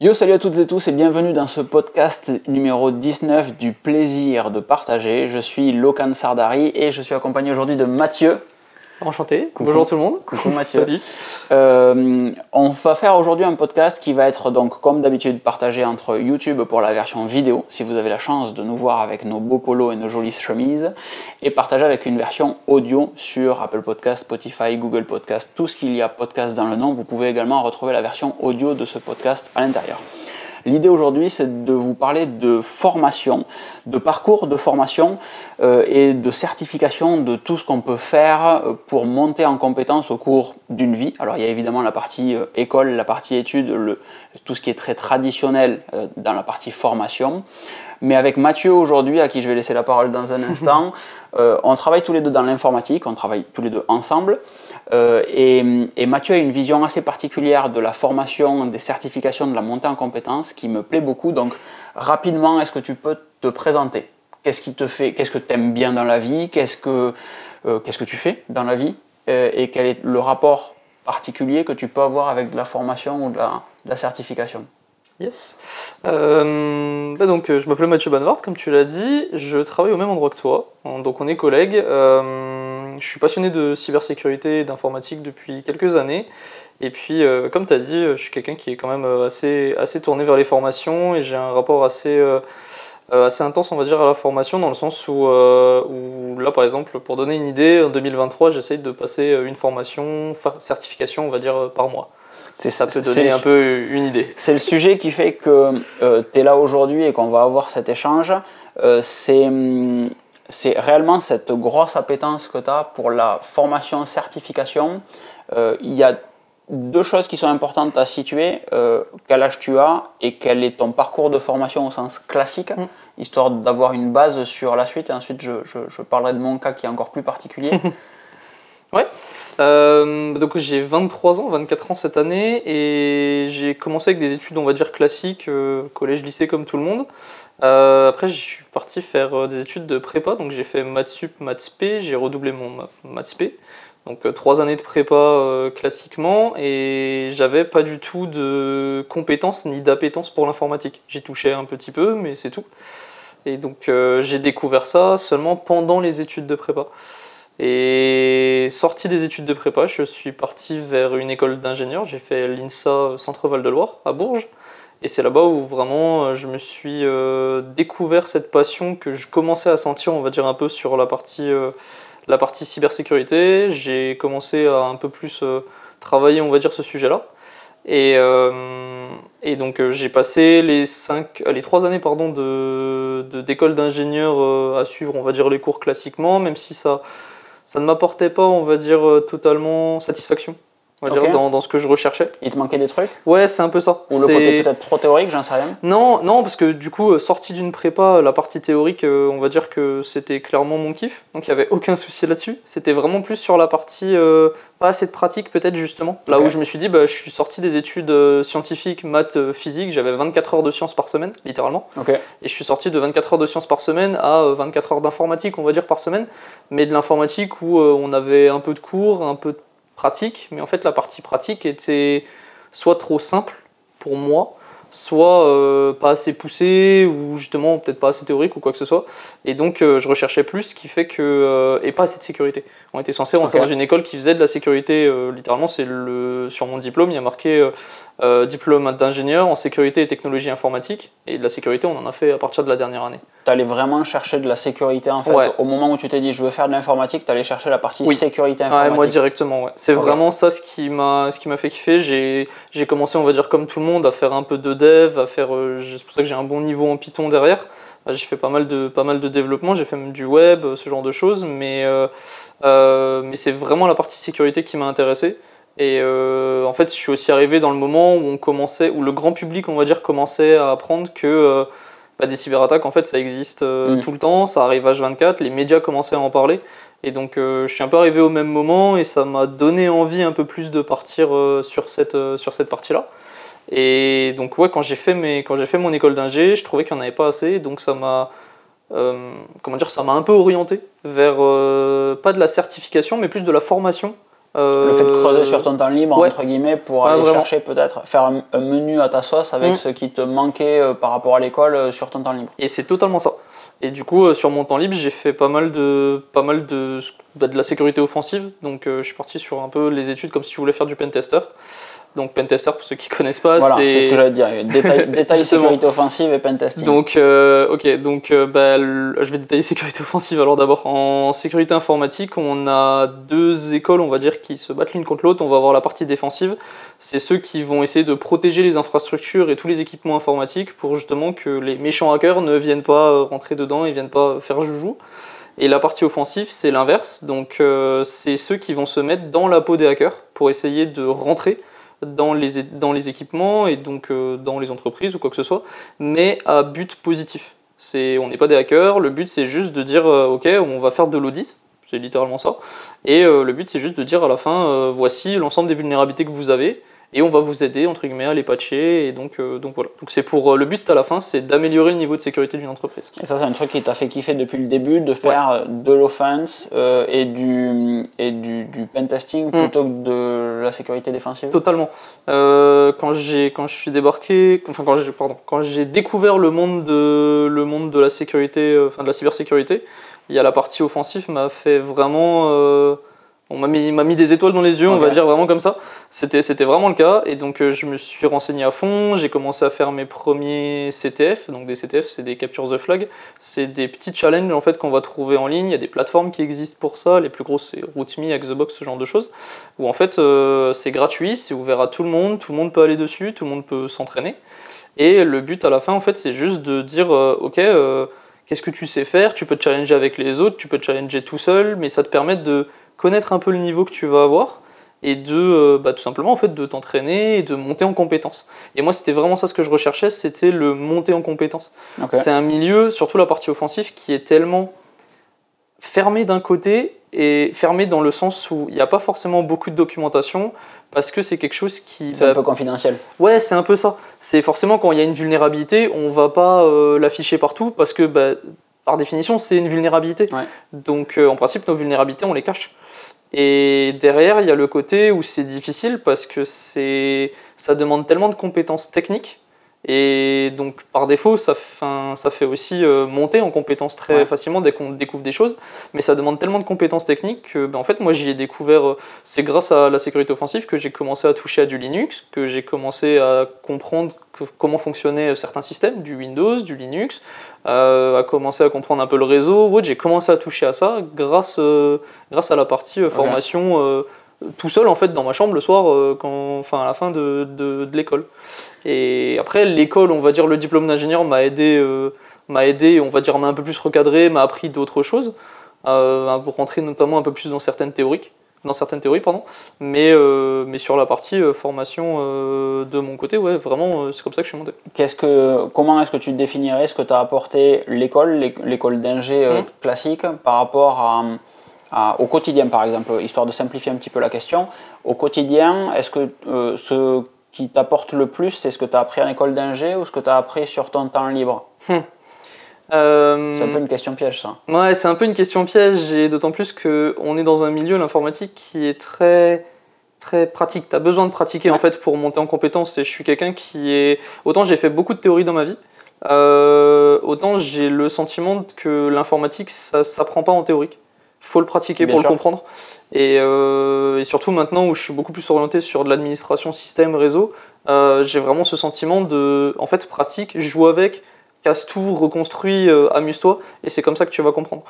Yo, salut à toutes et tous et bienvenue dans ce podcast numéro 19 du plaisir de partager. Je suis Lokan Sardari et je suis accompagné aujourd'hui de Mathieu. Enchanté. Bonjour tout le monde. Coucou Mathieu. Salut. Euh, on va faire aujourd'hui un podcast qui va être donc comme d'habitude partagé entre YouTube pour la version vidéo, si vous avez la chance de nous voir avec nos beaux polos et nos jolies chemises, et partagé avec une version audio sur Apple Podcast, Spotify, Google Podcast, tout ce qu'il y a podcast dans le nom. Vous pouvez également retrouver la version audio de ce podcast à l'intérieur. L'idée aujourd'hui, c'est de vous parler de formation, de parcours de formation euh, et de certification de tout ce qu'on peut faire euh, pour monter en compétence au cours d'une vie. Alors il y a évidemment la partie euh, école, la partie études, le, tout ce qui est très traditionnel dans la partie formation. Mais avec Mathieu aujourd'hui, à qui je vais laisser la parole dans un instant, on travaille tous les deux dans l'informatique, on travaille tous les deux ensemble. Euh, et, Mathieu a une vision assez particulière de la formation, des certifications, de la montée en compétences qui me plaît beaucoup. Donc, rapidement, est-ce que tu peux te présenter? Qu'est-ce qui te fait Qu'est-ce que tu aimes bien dans la vie? Qu'est-ce que euh, qu'est-ce que tu fais dans la vie? Euh, Et quel est le rapport particulier que tu peux avoir avec de la formation ou de la, certification? Yes. Bah donc, je m'appelle Mathieu Banvart, comme tu l'as dit. Je travaille au même endroit que toi. Donc, on est collègues je suis passionné de cybersécurité et d'informatique depuis quelques années. Et puis, euh, comme tu as dit, je suis quelqu'un qui est quand même euh, assez, assez tourné vers les formations et j'ai un rapport assez, euh, assez intense, on va dire, à la formation dans le sens où, où, là, par exemple, pour donner une idée, en 2023, j'essaye de passer une formation, certification, on va dire, par mois. C'est ça peut donner un peu une idée. C'est le sujet qui fait que tu es là aujourd'hui et qu'on va avoir cet échange. c'est hum, c'est réellement cette grosse appétence que tu as pour la formation certification. Euh, il y a deux choses qui sont importantes à situer. Euh, quel âge tu as et quel est ton parcours de formation au sens classique, mm. histoire d'avoir une base sur la suite. Et ensuite, je, je, parlerai de mon cas qui est encore plus particulier. ouais. Euh, donc j'ai 23 ans, 24 ans cette année et j'ai commencé avec des études, on va dire classiques, collège, lycée comme tout le monde. Euh, après, je suis parti faire euh, des études de prépa, donc j'ai fait maths sup, maths j'ai redoublé mon maths donc euh, trois années de prépa classiquement, et j'avais pas du tout de compétences ni d'appétence pour l'informatique. J'y touchais un petit peu, mais c'est tout. Et donc j'ai découvert ça seulement pendant les études de prépa. Et sorti des études de prépa, je suis parti vers une école d'ingénieur. J'ai fait l'INSA Centre Val de Loire à Bourges. Et c'est là-bas où vraiment euh, je me suis euh, découvert cette passion que je commençais à sentir, on va dire, un peu sur la partie, euh, la partie cybersécurité. J'ai commencé à un peu plus travailler, on va dire, ce sujet-là. Et, et, donc j'ai passé les, cinq, les trois années pardon, d'école de, d'ingénieur à suivre, on va dire, les cours classiquement, même si ça, ça ne m'apportait pas, on va dire, totalement satisfaction dans, ce que je recherchais. Il te manquait des trucs? Ouais, c'est un peu ça. Ou le côté peut-être trop théorique, j'en sais rien Non, non, parce que du coup, euh, sorti d'une prépa, la partie théorique, euh, on va dire que c'était clairement mon kiff, donc il n'y avait aucun souci là-dessus. C'était vraiment plus sur la partie, euh, pas assez de pratique peut-être justement. Là où je me suis dit, bah, je suis sorti des études scientifiques, maths, physique, j'avais 24 heures de sciences par semaine, littéralement. Et je suis sorti de 24 heures de sciences par semaine à 24 heures d'informatique, on va dire, par semaine. Mais de l'informatique où on avait un peu de cours, un peu de pratique, mais en fait la partie pratique était soit trop simple pour moi, soit euh, pas assez poussée, ou justement peut-être pas assez théorique ou quoi que ce soit. Et donc euh, je recherchais plus, ce qui fait que... Euh, et pas assez de sécurité. On était censé rentrer dans une école qui faisait de la sécurité, littéralement c'est le sur mon diplôme, il y a marqué euh, diplôme d'ingénieur en sécurité et technologie informatique. Et de la sécurité, on en a fait à partir de la dernière année. Tu allais vraiment chercher de la sécurité en fait Au moment où tu t'es dit je veux faire de l'informatique, tu allais chercher la partie sécurité informatique Moi directement, ouais. C'est vraiment ça ce qui m'a fait kiffer. J'ai commencé, on va dire comme tout le monde, à faire un peu de dev, à faire. Euh, c'est pour ça que j'ai un bon niveau en Python derrière. J'ai fait pas mal de, pas mal de développement, j'ai fait même du web, ce genre de choses, mais, euh, mais c'est vraiment la partie sécurité qui m'a intéressé. Et euh, en fait, je suis aussi arrivé dans le moment où on commençait, où le grand public, on va dire, commençait à apprendre que euh, bah, des cyberattaques, en fait, ça existe euh, mm. tout le temps, ça arrive H24, les médias commençaient à en parler. Et donc, je suis un peu arrivé au même moment et ça m'a donné envie un peu plus de partir sur cette, sur cette partie-là. Et donc, ouais, quand j'ai fait, mes, quand j'ai fait mon école d'ingé, je trouvais qu'il n'y en avait pas assez, donc ça m'a. Comment dire, ça m'a un peu orienté vers pas de la certification, mais plus de la formation le fait de creuser sur ton temps libre, entre guillemets, pour aller chercher peut-être, faire un, menu à ta sauce avec mm. ce qui te manquait par rapport à l'école sur ton temps libre. Et c'est totalement ça. Et du coup, sur mon temps libre, j'ai fait pas mal de, pas mal de, de la sécurité offensive. Donc, je suis parti sur un peu les études comme si je voulais faire du pentester. Donc pentester, pour ceux qui connaissent pas, voilà, c'est ce que j'allais dire. Détail, détail sécurité offensive et pentesting. Donc, euh, ok, donc euh, bah, je vais détailler sécurité offensive. Alors d'abord, en sécurité informatique, on a deux écoles, on va dire, qui se battent l'une contre l'autre. On va avoir la partie défensive. C'est ceux qui vont essayer de protéger les infrastructures et tous les équipements informatiques pour justement que les méchants hackers ne viennent pas euh, rentrer dedans et viennent pas faire joujou. Et la partie offensive, c'est l'inverse. Donc, c'est ceux qui vont se mettre dans la peau des hackers pour essayer de rentrer dans les, dans les équipements et donc euh, dans les entreprises ou quoi que ce soit, mais à but positif. On n'est pas des hackers, le but c'est juste de dire euh, ok, on va faire de l'audit, c'est littéralement ça, et euh, le but c'est juste de dire à la fin voici l'ensemble des vulnérabilités que vous avez, et on va vous aider entre guillemets à les patcher et donc euh, donc voilà. Donc c'est pour euh, le but à la fin c'est d'améliorer le niveau de sécurité d'une entreprise. Et ça c'est un truc qui t'a fait kiffer depuis le début de faire de l'offense euh, et du et du, du pen testing mm. plutôt que de la sécurité défensive? Totalement. Quand j'ai quand je suis débarqué enfin quand j'ai pardon quand j'ai découvert le monde de le monde de la sécurité enfin de la cybersécurité il y a la partie offensive m'a fait vraiment on m'a mis, mis, des étoiles dans les yeux, on va dire vraiment comme ça. C'était vraiment le cas. Et donc, euh, je me suis renseigné à fond. J'ai commencé à faire mes premiers CTF. Donc, des CTF, c'est des captures de flag. C'est des petits challenges en fait qu'on va trouver en ligne. Il y a des plateformes qui existent pour ça. Les plus grosses, c'est RootMe, Xbox, ce genre de choses. Où en fait, euh, c'est gratuit, c'est ouvert à tout le monde. Tout le monde peut aller dessus, tout le monde peut s'entraîner. Et le but à la fin, en fait, c'est juste de dire euh, Ok, qu'est-ce que tu sais faire? Tu peux te challenger avec les autres, tu peux te challenger tout seul, mais ça te permet de connaître un peu le niveau que tu vas avoir et de euh, bah, tout simplement en fait de t'entraîner et de monter en compétences. Et moi c'était vraiment ça ce que je recherchais, c'était le monter en compétences. C'est un milieu, surtout la partie offensive, qui est tellement fermé d'un côté et fermé dans le sens où il n'y a pas forcément beaucoup de documentation parce que c'est quelque chose qui... C'est un peu confidentiel. Ouais, c'est un peu ça. C'est forcément quand il y a une vulnérabilité, on va pas euh, l'afficher partout parce que bah, par définition c'est une vulnérabilité. Donc euh, en principe nos vulnérabilités on les cache. Et derrière, il y a le côté où c'est difficile parce que c'est, ça demande tellement de compétences techniques. Et donc, par défaut, ça, ça fait aussi euh, monter en compétences très facilement dès qu'on découvre des choses. Mais ça demande tellement de compétences techniques que, ben, en fait, moi, j'y ai découvert. Euh, c'est grâce à la sécurité offensive que j'ai commencé à toucher à du Linux, que j'ai commencé à comprendre comment fonctionnaient certains systèmes, du Windows, du Linux, euh, à commencer à comprendre un peu le réseau. J'ai commencé à toucher à ça grâce, euh, grâce à la partie euh, formation tout seul en fait dans ma chambre le soir, quand, enfin à la fin de, de, l'école. Et après l'école, on va dire le diplôme d'ingénieur m'a aidé, m'a aidé, on va dire m'a un peu plus recadré, m'a appris d'autres choses pour rentrer notamment un peu plus dans certaines théoriques dans certaines théories, pardon. Mais, euh, mais sur la partie euh, formation euh, de mon côté, ouais, vraiment, c'est comme ça que je suis monté. Qu'est-ce que, comment est-ce que tu définirais ce que tu as apporté l'école, l'école d'ingé mmh. classique, par rapport à, au quotidien, par exemple, histoire de simplifier un petit peu la question. Au quotidien, est-ce que ce qui t'apporte le plus, c'est ce que tu as appris en école d'ingé ou ce que tu as appris sur ton temps libre. Euh, c'est un peu une question piège, ça. Ouais, c'est un peu une question piège, et d'autant plus qu'on est dans un milieu, l'informatique, qui est très très pratique. Tu as besoin de pratiquer en fait pour monter en compétence. Et je suis quelqu'un qui est. Autant j'ai fait beaucoup de théories dans ma vie, euh, autant j'ai le sentiment que l'informatique, ça s'apprend pas en théorique. faut le pratiquer pour le comprendre. Et, euh, et, surtout maintenant où je suis beaucoup plus orienté sur de l'administration système, réseau, j'ai vraiment ce sentiment de, en fait, pratique, joue avec, casse tout, reconstruis, euh, amuse-toi, et c'est comme ça que tu vas comprendre.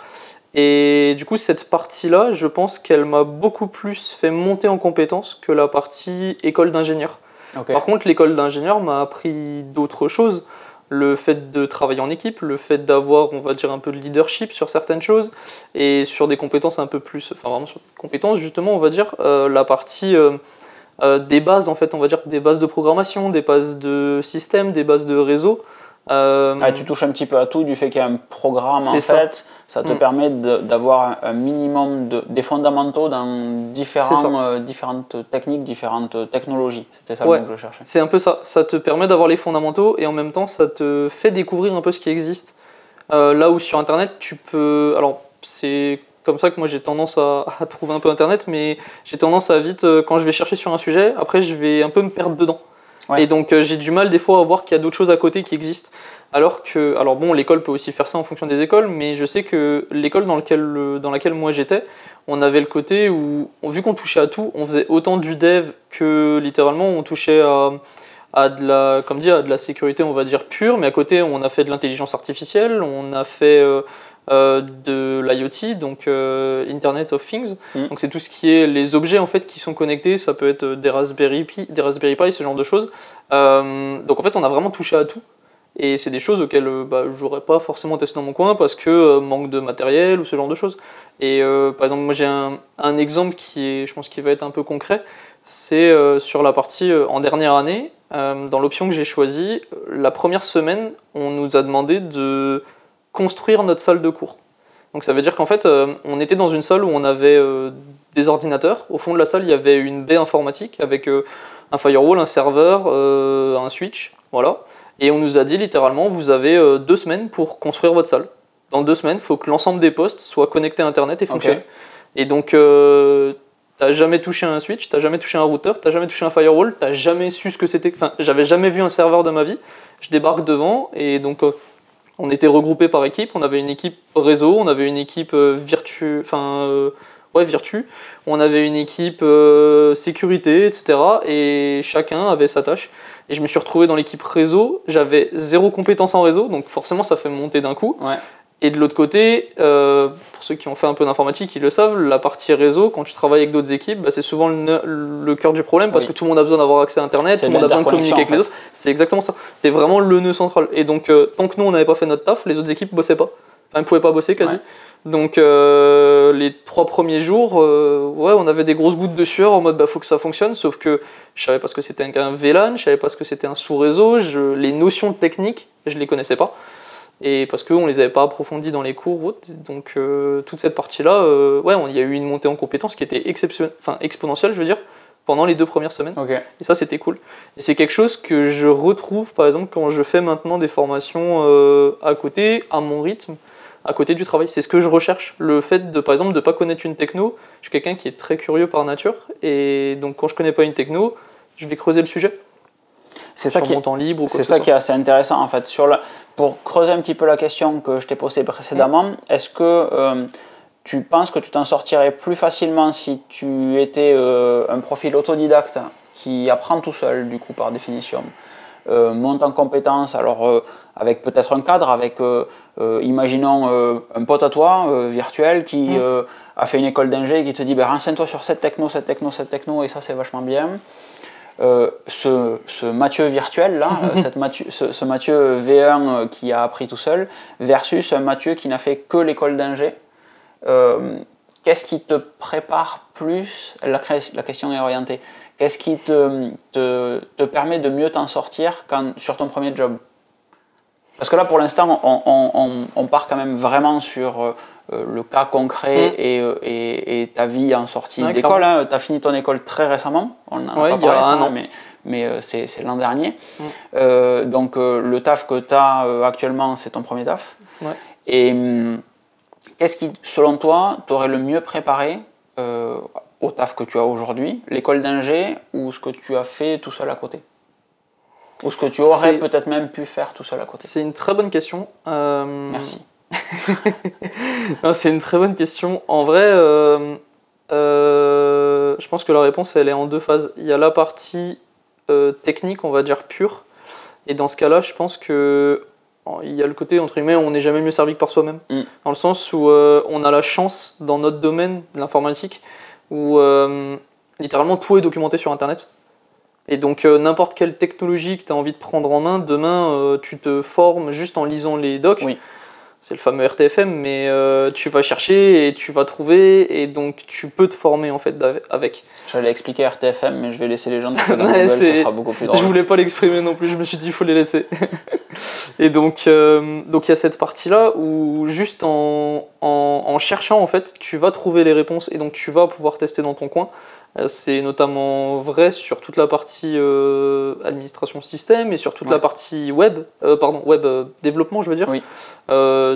Et du coup, cette partie-là, je pense qu'elle m'a beaucoup plus fait monter en compétence que la partie école d'ingénieur. Par contre, l'école d'ingénieur m'a appris d'autres choses. Le fait de travailler en équipe, le fait d'avoir, on va dire, un peu de leadership sur certaines choses et sur des compétences un peu plus, enfin vraiment sur des compétences, justement, on va dire, euh, la partie euh, des bases, en fait, on va dire, des bases de programmation, des bases de système, des bases de réseau. Euh, ah, tu touches un petit peu à tout du fait qu'il y a un programme en fait, ça, te mm. permet d'avoir un minimum de, des fondamentaux dans différents, euh, différentes techniques, différentes technologies. C'était ça que je cherchais. C'est un peu ça. Ça te permet d'avoir les fondamentaux et en même temps ça te fait découvrir un peu ce qui existe. Euh, là où sur internet tu peux. Alors c'est comme ça que moi j'ai tendance à, à trouver un peu Internet, mais j'ai tendance à vite, euh, quand je vais chercher sur un sujet, après je vais un peu me perdre dedans. Ouais. Et donc j'ai du mal des fois à voir qu'il y a d'autres choses à côté qui existent. Alors que, alors bon, l'école peut aussi faire ça en fonction des écoles, mais je sais que l'école dans, lequel- dans laquelle moi j'étais, on avait le côté où, vu qu'on touchait à tout, on faisait autant du dev que littéralement on touchait à, à de la, comme dit, à de la sécurité, on va dire pure, mais à côté on a fait de l'intelligence artificielle, on a fait euh, euh, de l'IoT, donc euh, Internet of Things. Mm. Donc c'est tout ce qui est les objets en fait qui sont connectés, ça peut être des Raspberry Pi, des Raspberry Pi, ce genre de choses. Euh, donc en fait on a vraiment touché à tout. Et c'est des choses auxquelles euh, bah, j'aurais pas forcément testé dans mon coin parce que euh, manque de matériel ou ce genre de choses. Et euh, par exemple, moi j'ai un, exemple qui est, je pense, qui va être un peu concret. C'est sur la partie en dernière année, dans l'option que j'ai choisie, la première semaine, on nous a demandé de construire notre salle de cours. Donc ça veut dire qu'en fait, on était dans une salle où on avait des ordinateurs. Au fond de la salle, il y avait une baie informatique avec un firewall, un serveur, un switch, voilà. Et on nous a dit littéralement, vous avez euh, deux semaines pour construire votre salle. Dans deux semaines, il faut que l'ensemble des postes soient connectés à Internet et fonctionnent. Et donc, euh, t'as jamais touché un switch, t'as jamais touché un routeur, t'as jamais touché un firewall, t'as jamais su ce que c'était. Enfin, j'avais jamais vu un serveur de ma vie. Je débarque devant et donc euh, on était regroupés par équipe. On avait une équipe réseau, on avait une équipe euh, virtu, enfin ouais virtu, on avait une équipe euh, sécurité, etc. Et chacun avait sa tâche. Et je me suis retrouvé dans l'équipe réseau. J'avais zéro compétence en réseau, donc forcément ça fait monter d'un coup. Ouais. Et de l'autre côté, euh, pour ceux qui ont fait un peu d'informatique, ils le savent, la partie réseau, quand tu travailles avec d'autres équipes, bah, c'est souvent le, le cœur du problème parce Oui. que tout le monde a besoin d'avoir accès à Internet, C'est tout le monde a besoin de communiquer avec les autres. C'est exactement ça. T'es vraiment le nœud central. Et donc, euh, tant que nous, on n'avait pas fait notre taf, les autres équipes bossaient pas. Enfin, elles pouvaient pas bosser quasi. Ouais. Donc, euh, les trois premiers jours, euh, ouais, on avait des grosses gouttes de sueur en mode bah, faut que ça fonctionne, sauf que je savais pas ce que c'était un, VLAN, je savais pas ce que c'était un sous-réseau, les notions techniques, je les connaissais pas. Et parce qu'on les avait pas approfondies dans les cours donc euh, toute cette partie là ouais il y a eu une montée en compétences qui était exceptionnelle enfin exponentielle je veux dire pendant les deux premières semaines. Et ça c'était cool. Et c'est quelque chose que je retrouve par exemple quand je fais maintenant des formations à côté à mon rythme à côté du travail c'est ce que je recherche le fait de par exemple de pas connaître une techno je suis quelqu'un qui est très curieux par nature et donc quand je connais pas une techno je vais creuser le sujet C'est ça qui mon temps libre C'est ça soit. qui est assez intéressant en fait. Sur la... Pour creuser un petit peu la question que je t'ai posée précédemment, Mm. est-ce que euh, tu penses que tu t'en sortirais plus facilement si tu étais euh, un profil autodidacte qui apprend tout seul, du coup, par définition, euh, monte en compétences, alors euh, avec peut-être un cadre, avec, euh, imaginons, euh, un pote à toi, euh, virtuel, qui Mm. euh, a fait une école d'ingé et qui te dit, ben, renseigne-toi sur cette techno, cette techno, cette techno, et ça c'est vachement bien. Euh, ce, ce Mathieu virtuel là, euh, cette Mathieu, ce, ce Mathieu V1 euh, qui a appris tout seul, versus un Mathieu qui n'a fait que l'école d'ingé. Euh, Qu'est-ce qui te prépare plus? La, la question est orientée. Qu'est-ce qui te, te, te permet de mieux t'en sortir quand, sur ton premier job? Parce que là, pour l'instant, on, on- on- on part quand même vraiment sur euh, euh, le cas concret Mm. et, euh, et- et ta vie en sortie Ouais, d'école. Tu as fini ton école très récemment, on en a pas parlé, ça, an. mais, mais c'est l'an dernier. Mm. Euh, donc le taf que tu as actuellement, c'est ton premier taf. Ouais. Et hum, qu'est-ce qui, selon toi, t'aurait le mieux préparé euh, au taf que tu as aujourd'hui, l'école d'ingé ou ce que tu as fait tout seul à côté? Ou ce que tu aurais peut-être même pu faire tout seul à côté C'est une très bonne question. Euh, Merci. c'est une très bonne question. En vrai, euh, euh, je pense que la réponse, elle est en deux phases. Il y a la partie technique, on va dire pure. Et dans ce cas-là, je pense que il y a le côté, entre guillemets, on n'est jamais mieux servi que par soi-même. Mm. Dans le sens où on a la chance, dans notre domaine, l'informatique, où littéralement tout est documenté sur Internet. Et donc euh, n'importe quelle technologie que tu as envie de prendre en main, demain euh, tu te formes juste en lisant les docs. Oui. C'est le fameux RTFM, mais euh, tu vas chercher et tu vas trouver, et donc tu peux te former en fait avec. J'allais expliquer RTFM, mais je vais laisser les gens Ouais, Google, ça sera beaucoup plus drôle. Je voulais pas l'exprimer non plus, je me suis dit il faut les laisser. et donc donc il y a cette partie-là où juste en, en, en cherchant en fait, tu vas trouver les réponses et donc tu vas pouvoir tester dans ton coin. C'est notamment vrai sur toute la partie administration système et sur toute la partie web, pardon, web développement, je veux dire. Oui.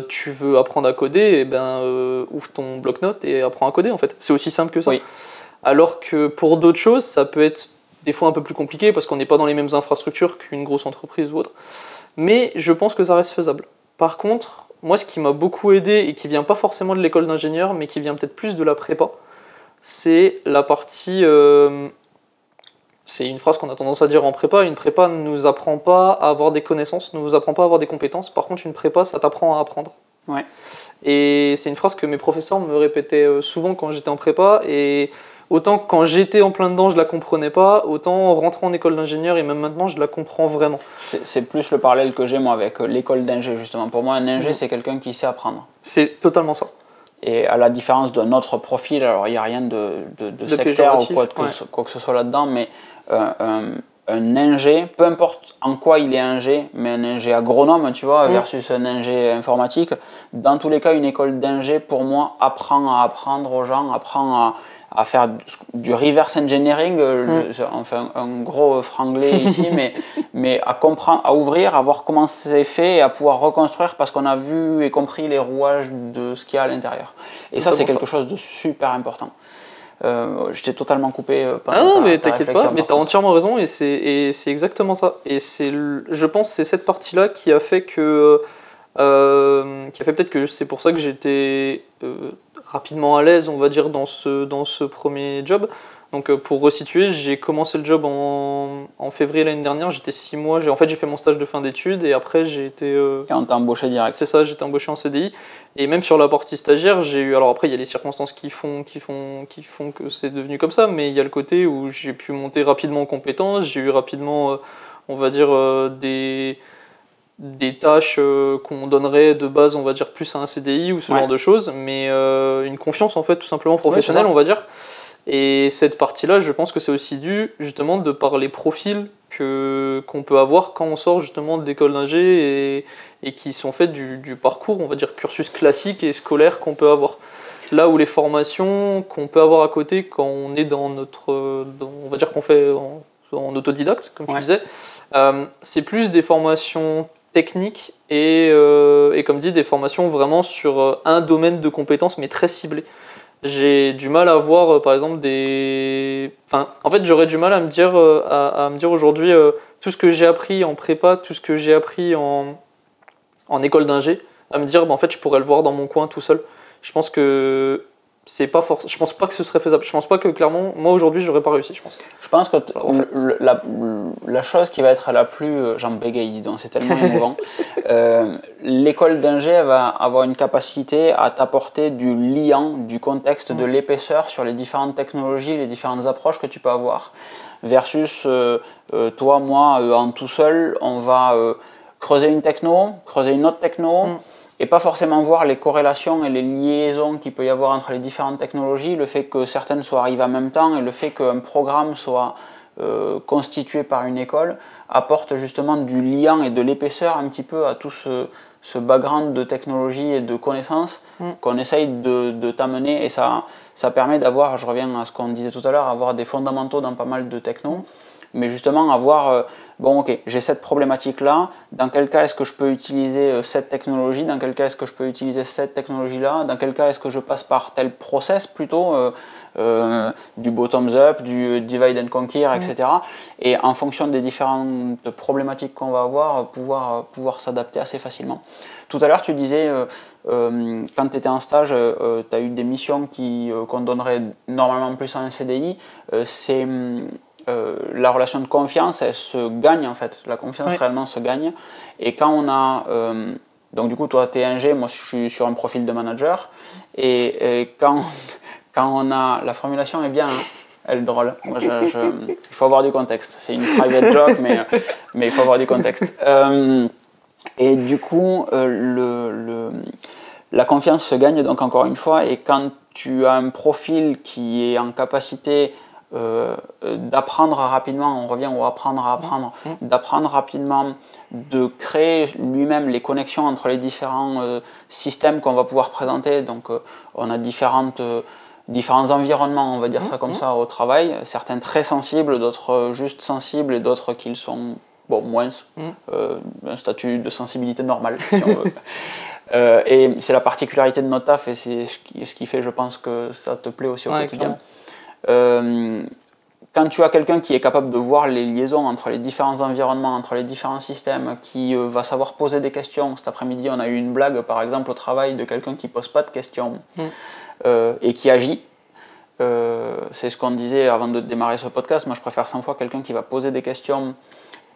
tu veux apprendre à coder, et eh ben ouvre ton bloc-notes et apprends à coder en fait. C'est aussi simple que ça. Oui. Alors que pour d'autres choses, ça peut être des fois un peu plus compliqué parce qu'on n'est pas dans les mêmes infrastructures qu'une grosse entreprise ou autre. Mais je pense que ça reste faisable. Par contre, moi, ce qui m'a beaucoup aidé et qui vient pas forcément de l'école d'ingénieur, mais qui vient peut-être plus de la prépa, c'est la partie. Euh, c'est une phrase qu'on a tendance à dire en prépa. Une prépa ne nous apprend pas à avoir des connaissances, ne nous apprend pas à avoir des compétences. Par contre, une prépa, ça t'apprend à apprendre. Ouais. Et c'est une phrase que mes professeurs me répétaient euh, souvent quand j'étais en prépa. Et autant quand j'étais en plein dedans, je la comprenais pas, autant en rentrant en école d'ingénieur et même maintenant, je la comprends vraiment. C'est plus le parallèle que j'ai moi avec euh, l'école d'ingé justement. Pour moi, un ingé, c'est quelqu'un qui sait apprendre. C'est totalement ça. Et à la différence d'un autre profil, alors il n'y a rien de, de, sectaire ou quoi, que ce soit là-dedans, mais euh, un, ingé, peu importe en quoi il est ingé, mais un ingé agronome, tu vois, mhm. versus un ingé informatique, dans tous les cas, une école d'ingé, pour moi, apprend à apprendre aux gens, apprend à, à faire du reverse engineering, euh, mm. enfin un gros franglais ici, mais, mais à comprendre, à ouvrir, à voir comment c'est fait et à pouvoir reconstruire parce qu'on a vu et compris les rouages de ce qu'il y a à l'intérieur. Et ça, c'est quelque chose de super important. Euh, je t'ai totalement coupé euh, pendant Ah non, mais t'inquiète pas, mais t'as entièrement raison et c'est exactement ça. Et c'est, je pense, c'est cette partie-là qui a fait que, qui a fait peut-être que c'est pour ça que j'étais rapidement à l'aise, on va dire, dans ce, dans ce premier job. Donc euh, pour resituer, j'ai commencé le job en, en février l'année dernière, j'étais six mois, en fait j'ai fait mon stage de fin d'études et après j'ai été... Euh, et on t'a embauché direct C'est ça, j'étais embauché en CDI. Et même sur la partie stagiaire, j'ai eu... Alors après il y a les circonstances qui font, qui font, qui font que c'est devenu comme ça, mais il y a le côté où j'ai pu monter rapidement en compétences, j'ai eu rapidement, euh, on va dire, des des tâches euh, qu'on donnerait de base, on va dire, plus à un CDI ou ce genre de choses, mais euh, une confiance en fait tout simplement professionnelle, on va dire. Et cette partie-là, je pense que c'est aussi dû justement de par les profils que qu'on peut avoir quand on sort justement d'école d'ingé et, et, qui sont faits du, du, parcours, on va dire, cursus classique et scolaire qu'on peut avoir. Là où les formations qu'on peut avoir à côté quand on est dans notre, on va dire qu'on fait en, autodidacte, comme tu disais, euh, c'est plus des formations techniques et, euh, et, comme dit, des formations vraiment sur euh, un domaine de compétences, mais très ciblé. J'ai du mal à voir, euh, par exemple, des. Enfin, en fait, j'aurais du mal à me dire, à, me dire aujourd'hui tout ce que j'ai appris en prépa, tout ce que j'ai appris en, en école d'ingé, à me dire, bah, en fait, je pourrais le voir dans mon coin tout seul. Je pense que c'est pas je pense pas que ce serait faisable. Je pense pas que clairement moi aujourd'hui j'aurais pas réussi je pense. Je pense que la, la, chose qui va être la plus euh, j'en bégaye donc c'est tellement émouvant euh, l'école d'ingé va avoir une capacité à t'apporter du liant du contexte de l'épaisseur sur les différentes technologies les différentes approches que tu peux avoir. Versus euh, toi moi en tout seul on va creuser une techno creuser une autre techno mm et pas forcément voir les corrélations et les liaisons qu'il peut y avoir entre les différentes technologies, le fait que certaines soient arrivées en même temps et le fait qu'un programme soit euh, constitué par une école apporte justement du lien et de l'épaisseur un petit peu à tout ce, ce background de technologie et de connaissances mm. qu'on essaye de, de t'amener. Et ça, ça permet d'avoir, je reviens à ce qu'on disait tout à l'heure, avoir des fondamentaux dans pas mal de techno, mais justement avoir euh, bon ok, j'ai cette problématique-là, dans quel cas est-ce que je peux utiliser euh, cette technologie, dans quel cas est-ce que je peux utiliser cette technologie-là, dans quel cas est-ce que je passe par tel process plutôt, euh, euh, du bottoms-up, du divide and conquer, etc. Et en fonction des différentes problématiques qu'on va avoir, pouvoir, pouvoir s'adapter assez facilement. Tout à l'heure, tu disais, quand tu étais en stage, tu as eu des missions qu'on donnerait normalement plus en un CDI. c'est hum, euh, la relation de confiance, elle se gagne en fait. La confiance réellement se gagne. Et quand on a. Euh, donc, du coup, toi, tu es ingé, moi, je suis sur un profil de manager. Et, quand, quand on a. La formulation est bien, hein. elle est drôle. il faut avoir du contexte. C'est une private joke, mais, mais il faut avoir du contexte. Euh, et du coup, le, le, la confiance se gagne, donc encore une fois. Et quand tu as un profil qui est en capacité euh, d'apprendre rapidement, on revient au apprendre à apprendre, mmh. Mmh. d'apprendre rapidement, de créer lui-même les connexions entre les différents euh, systèmes qu'on va pouvoir présenter. Donc euh, on a différentes différents environnements, on va dire Mmh, ça comme mmh. ça, au travail. Certains très sensibles, d'autres juste sensibles et d'autres qui le sont, bon, moins, un statut de sensibilité normal, si on veut. Et c'est la particularité de notre taf et c'est ce qui, fait, je pense, que ça te plaît aussi au Ouais, quotidien. Quand tu as quelqu'un qui est capable de voir les liaisons entre les différents environnements, entre les différents systèmes, qui euh, va savoir poser des questions. Cet après-midi, on a eu une blague, par exemple, au travail de quelqu'un qui pose pas de questions Mm. euh, et qui agit. Euh, c'est ce qu'on disait avant de démarrer ce podcast. Moi, je préfère 100 fois quelqu'un qui va poser des questions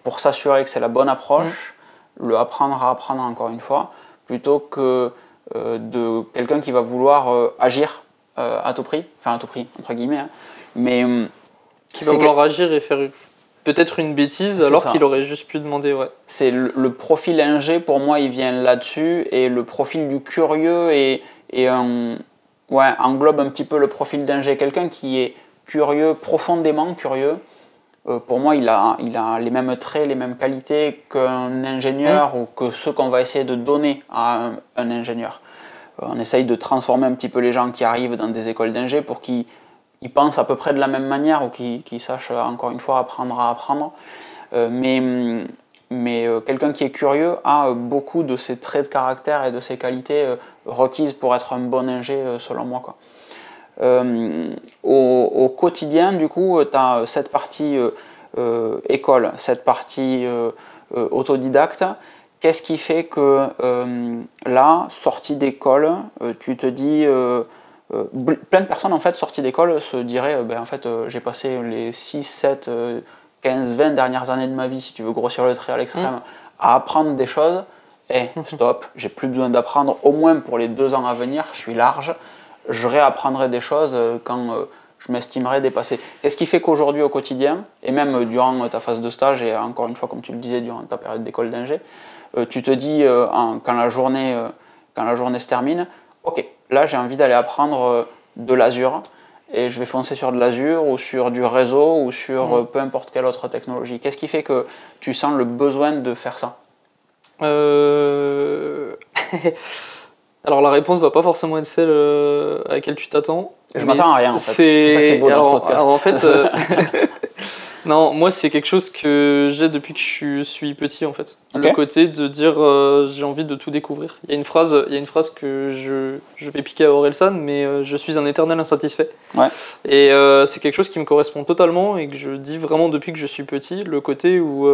pour s'assurer que c'est la bonne approche, le apprendre à apprendre encore une fois, plutôt que euh, de quelqu'un qui va vouloir euh, agir euh, à tout prix, enfin à tout prix, entre guillemets. hein. Mais hum, Qui va que- vouloir agir et faire peut-être une bêtise alors qu'il aurait juste pu demander, ouais. c'est le, le profil ingé pour moi il vient là-dessus et le profil du curieux et, et un- ouais, englobe un petit peu le profil d'ingé quelqu'un qui est curieux profondément curieux euh, pour moi il a, il a les mêmes traits les mêmes qualités qu'un ingénieur ou que ceux qu'on va essayer de donner à un, un ingénieur on essaye de transformer un petit peu les gens qui arrivent dans des écoles d'ingé pour qu'ils ils pensent à peu près de la même manière ou qu'ils sachent encore une fois apprendre à apprendre Euh, mais euh, quelqu'un qui est curieux a euh, beaucoup de ces traits de caractère et de ces qualités requises pour être un bon ingé, selon moi. Au, au quotidien, du coup, tu as cette partie école, cette partie autodidacte. Qu'est-ce qui fait que euh, là, sortie d'école, euh, tu te dis... euh, plein de personnes en fait sorties d'école se diraient ben, en fait j'ai passé les 6, 7, euh, 15, 20 dernières années de ma vie, si tu veux grossir le trait à l'extrême, à apprendre des choses. Et stop, j'ai plus besoin d'apprendre, au moins pour les deux ans à venir, je suis large, je réapprendrai des choses quand je m'estimerai dépassé. Qu'est-ce qui fait qu'aujourd'hui au quotidien, et même durant ta phase de stage, et encore une fois, comme tu le disais, durant ta période d'école d'ingé, tu te dis, euh, en- quand, la journée, euh, quand la journée se termine, ok, là j'ai envie d'aller apprendre euh, de l'Azure, et je vais foncer sur de l'Azure, ou sur du réseau, ou sur Mhm. euh, peu importe quelle autre technologie. Qu'est-ce qui fait que tu sens le besoin de faire ça? Euh, Alors la réponse va pas forcément être celle euh, à laquelle tu t'attends. Je m'attends à rien, en fait. C'est ça qui est beau dans ce podcast. alors, en fait, euh, non, moi c'est quelque chose que j'ai depuis que je suis petit en fait. Le côté de dire euh, j'ai envie de tout découvrir. Il y a une phrase, il y a une phrase que je, je vais piquer à Orelsan, mais euh, je suis un éternel insatisfait. Ouais. Et euh, c'est quelque chose qui me correspond totalement et que je dis vraiment depuis que je suis petit, le côté où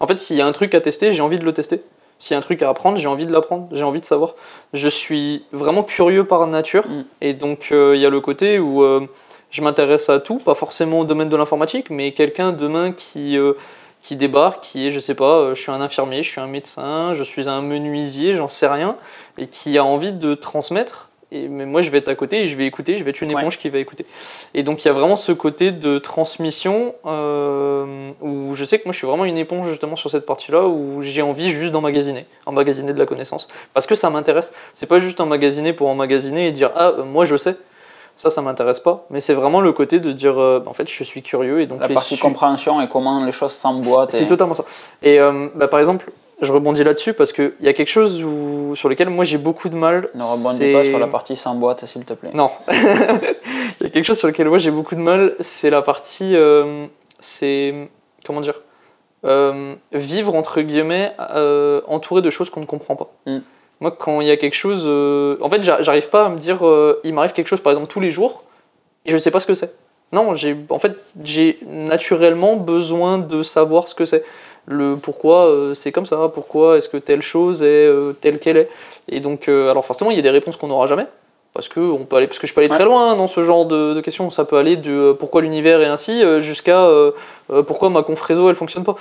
en fait s'il y a un truc à tester, j'ai envie de le tester. S'il y a un truc à apprendre, j'ai envie de l'apprendre, j'ai envie de savoir. Je suis vraiment curieux par nature, Mm. et donc il y a le côté où je m'intéresse à tout, pas forcément au domaine de l'informatique, mais quelqu'un demain qui, euh, qui débarque, qui est, je sais pas, euh, je suis un infirmier, je suis un médecin, je suis un menuisier, j'en sais rien, et qui a envie de transmettre. Et, mais moi, je vais être à côté et je vais écouter, je vais être une Ouais. éponge qui va écouter. Et donc, il y a vraiment ce côté de transmission euh, où je sais que moi, je suis vraiment une éponge justement sur cette partie-là où j'ai envie juste d'emmagasiner, emmagasiner de la connaissance. Parce que ça m'intéresse. C'est pas juste emmagasiner pour emmagasiner et dire Ah, euh, moi, je sais. Ça, ça m'intéresse pas. Mais c'est vraiment le côté de dire euh, En fait, je suis curieux et donc La les partie su- compréhension et comment les choses s'emboîtent. c'est et- totalement ça. Et euh, bah, par exemple, je rebondis là-dessus parce qu'il y a quelque chose où, sur lequel moi j'ai beaucoup de mal. Ne rebondis pas sur la partie s'emboîte, s'il te plaît. Non. Il y a quelque chose sur lequel moi j'ai beaucoup de mal, c'est la partie. euh, c'est. Comment dire Vivre, entre guillemets, entouré de choses qu'on ne comprend pas. Mm. Moi, quand il y a quelque chose. euh, en fait, j'a- j'arrive pas à me dire. euh, il m'arrive quelque chose, par exemple, tous les jours, et je ne sais pas ce que c'est. Non, j'ai en fait, j'ai naturellement besoin de savoir ce que c'est. Le pourquoi euh, c'est comme ça, pourquoi est-ce que telle chose est telle qu'elle est? Et donc, alors forcément, il y a des réponses qu'on n'aura jamais. Parce que, on peut aller, parce que je peux aller très loin dans ce genre de, de questions. Ça peut aller de euh, pourquoi l'univers est ainsi euh, jusqu'à euh, euh, pourquoi ma conf réseau elle fonctionne pas.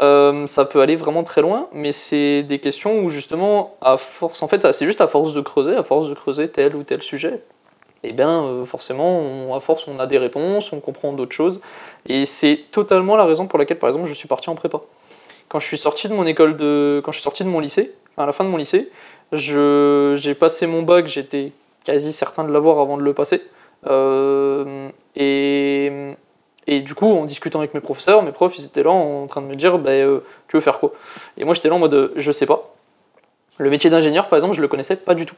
Euh, ça peut aller vraiment très loin, mais c'est des questions où justement, à force, en fait, c'est juste à force de creuser, à force de creuser tel ou tel sujet, et bien euh, forcément, on- à force, on a des réponses, on comprend d'autres choses. Et c'est totalement la raison pour laquelle, par exemple, je suis parti en prépa. Quand je suis sorti de mon école de, quand je suis sorti de mon lycée, à la fin de mon lycée, je, j'ai passé mon bac, j'étais quasi certain de l'avoir avant de le passer. Euh, et, et du coup, en discutant avec mes professeurs, mes profs, ils étaient là en train de me dire, bah, euh, tu veux faire quoi? Et moi, j'étais là en mode, je sais pas. Le métier d'ingénieur, par exemple, je le connaissais pas du tout.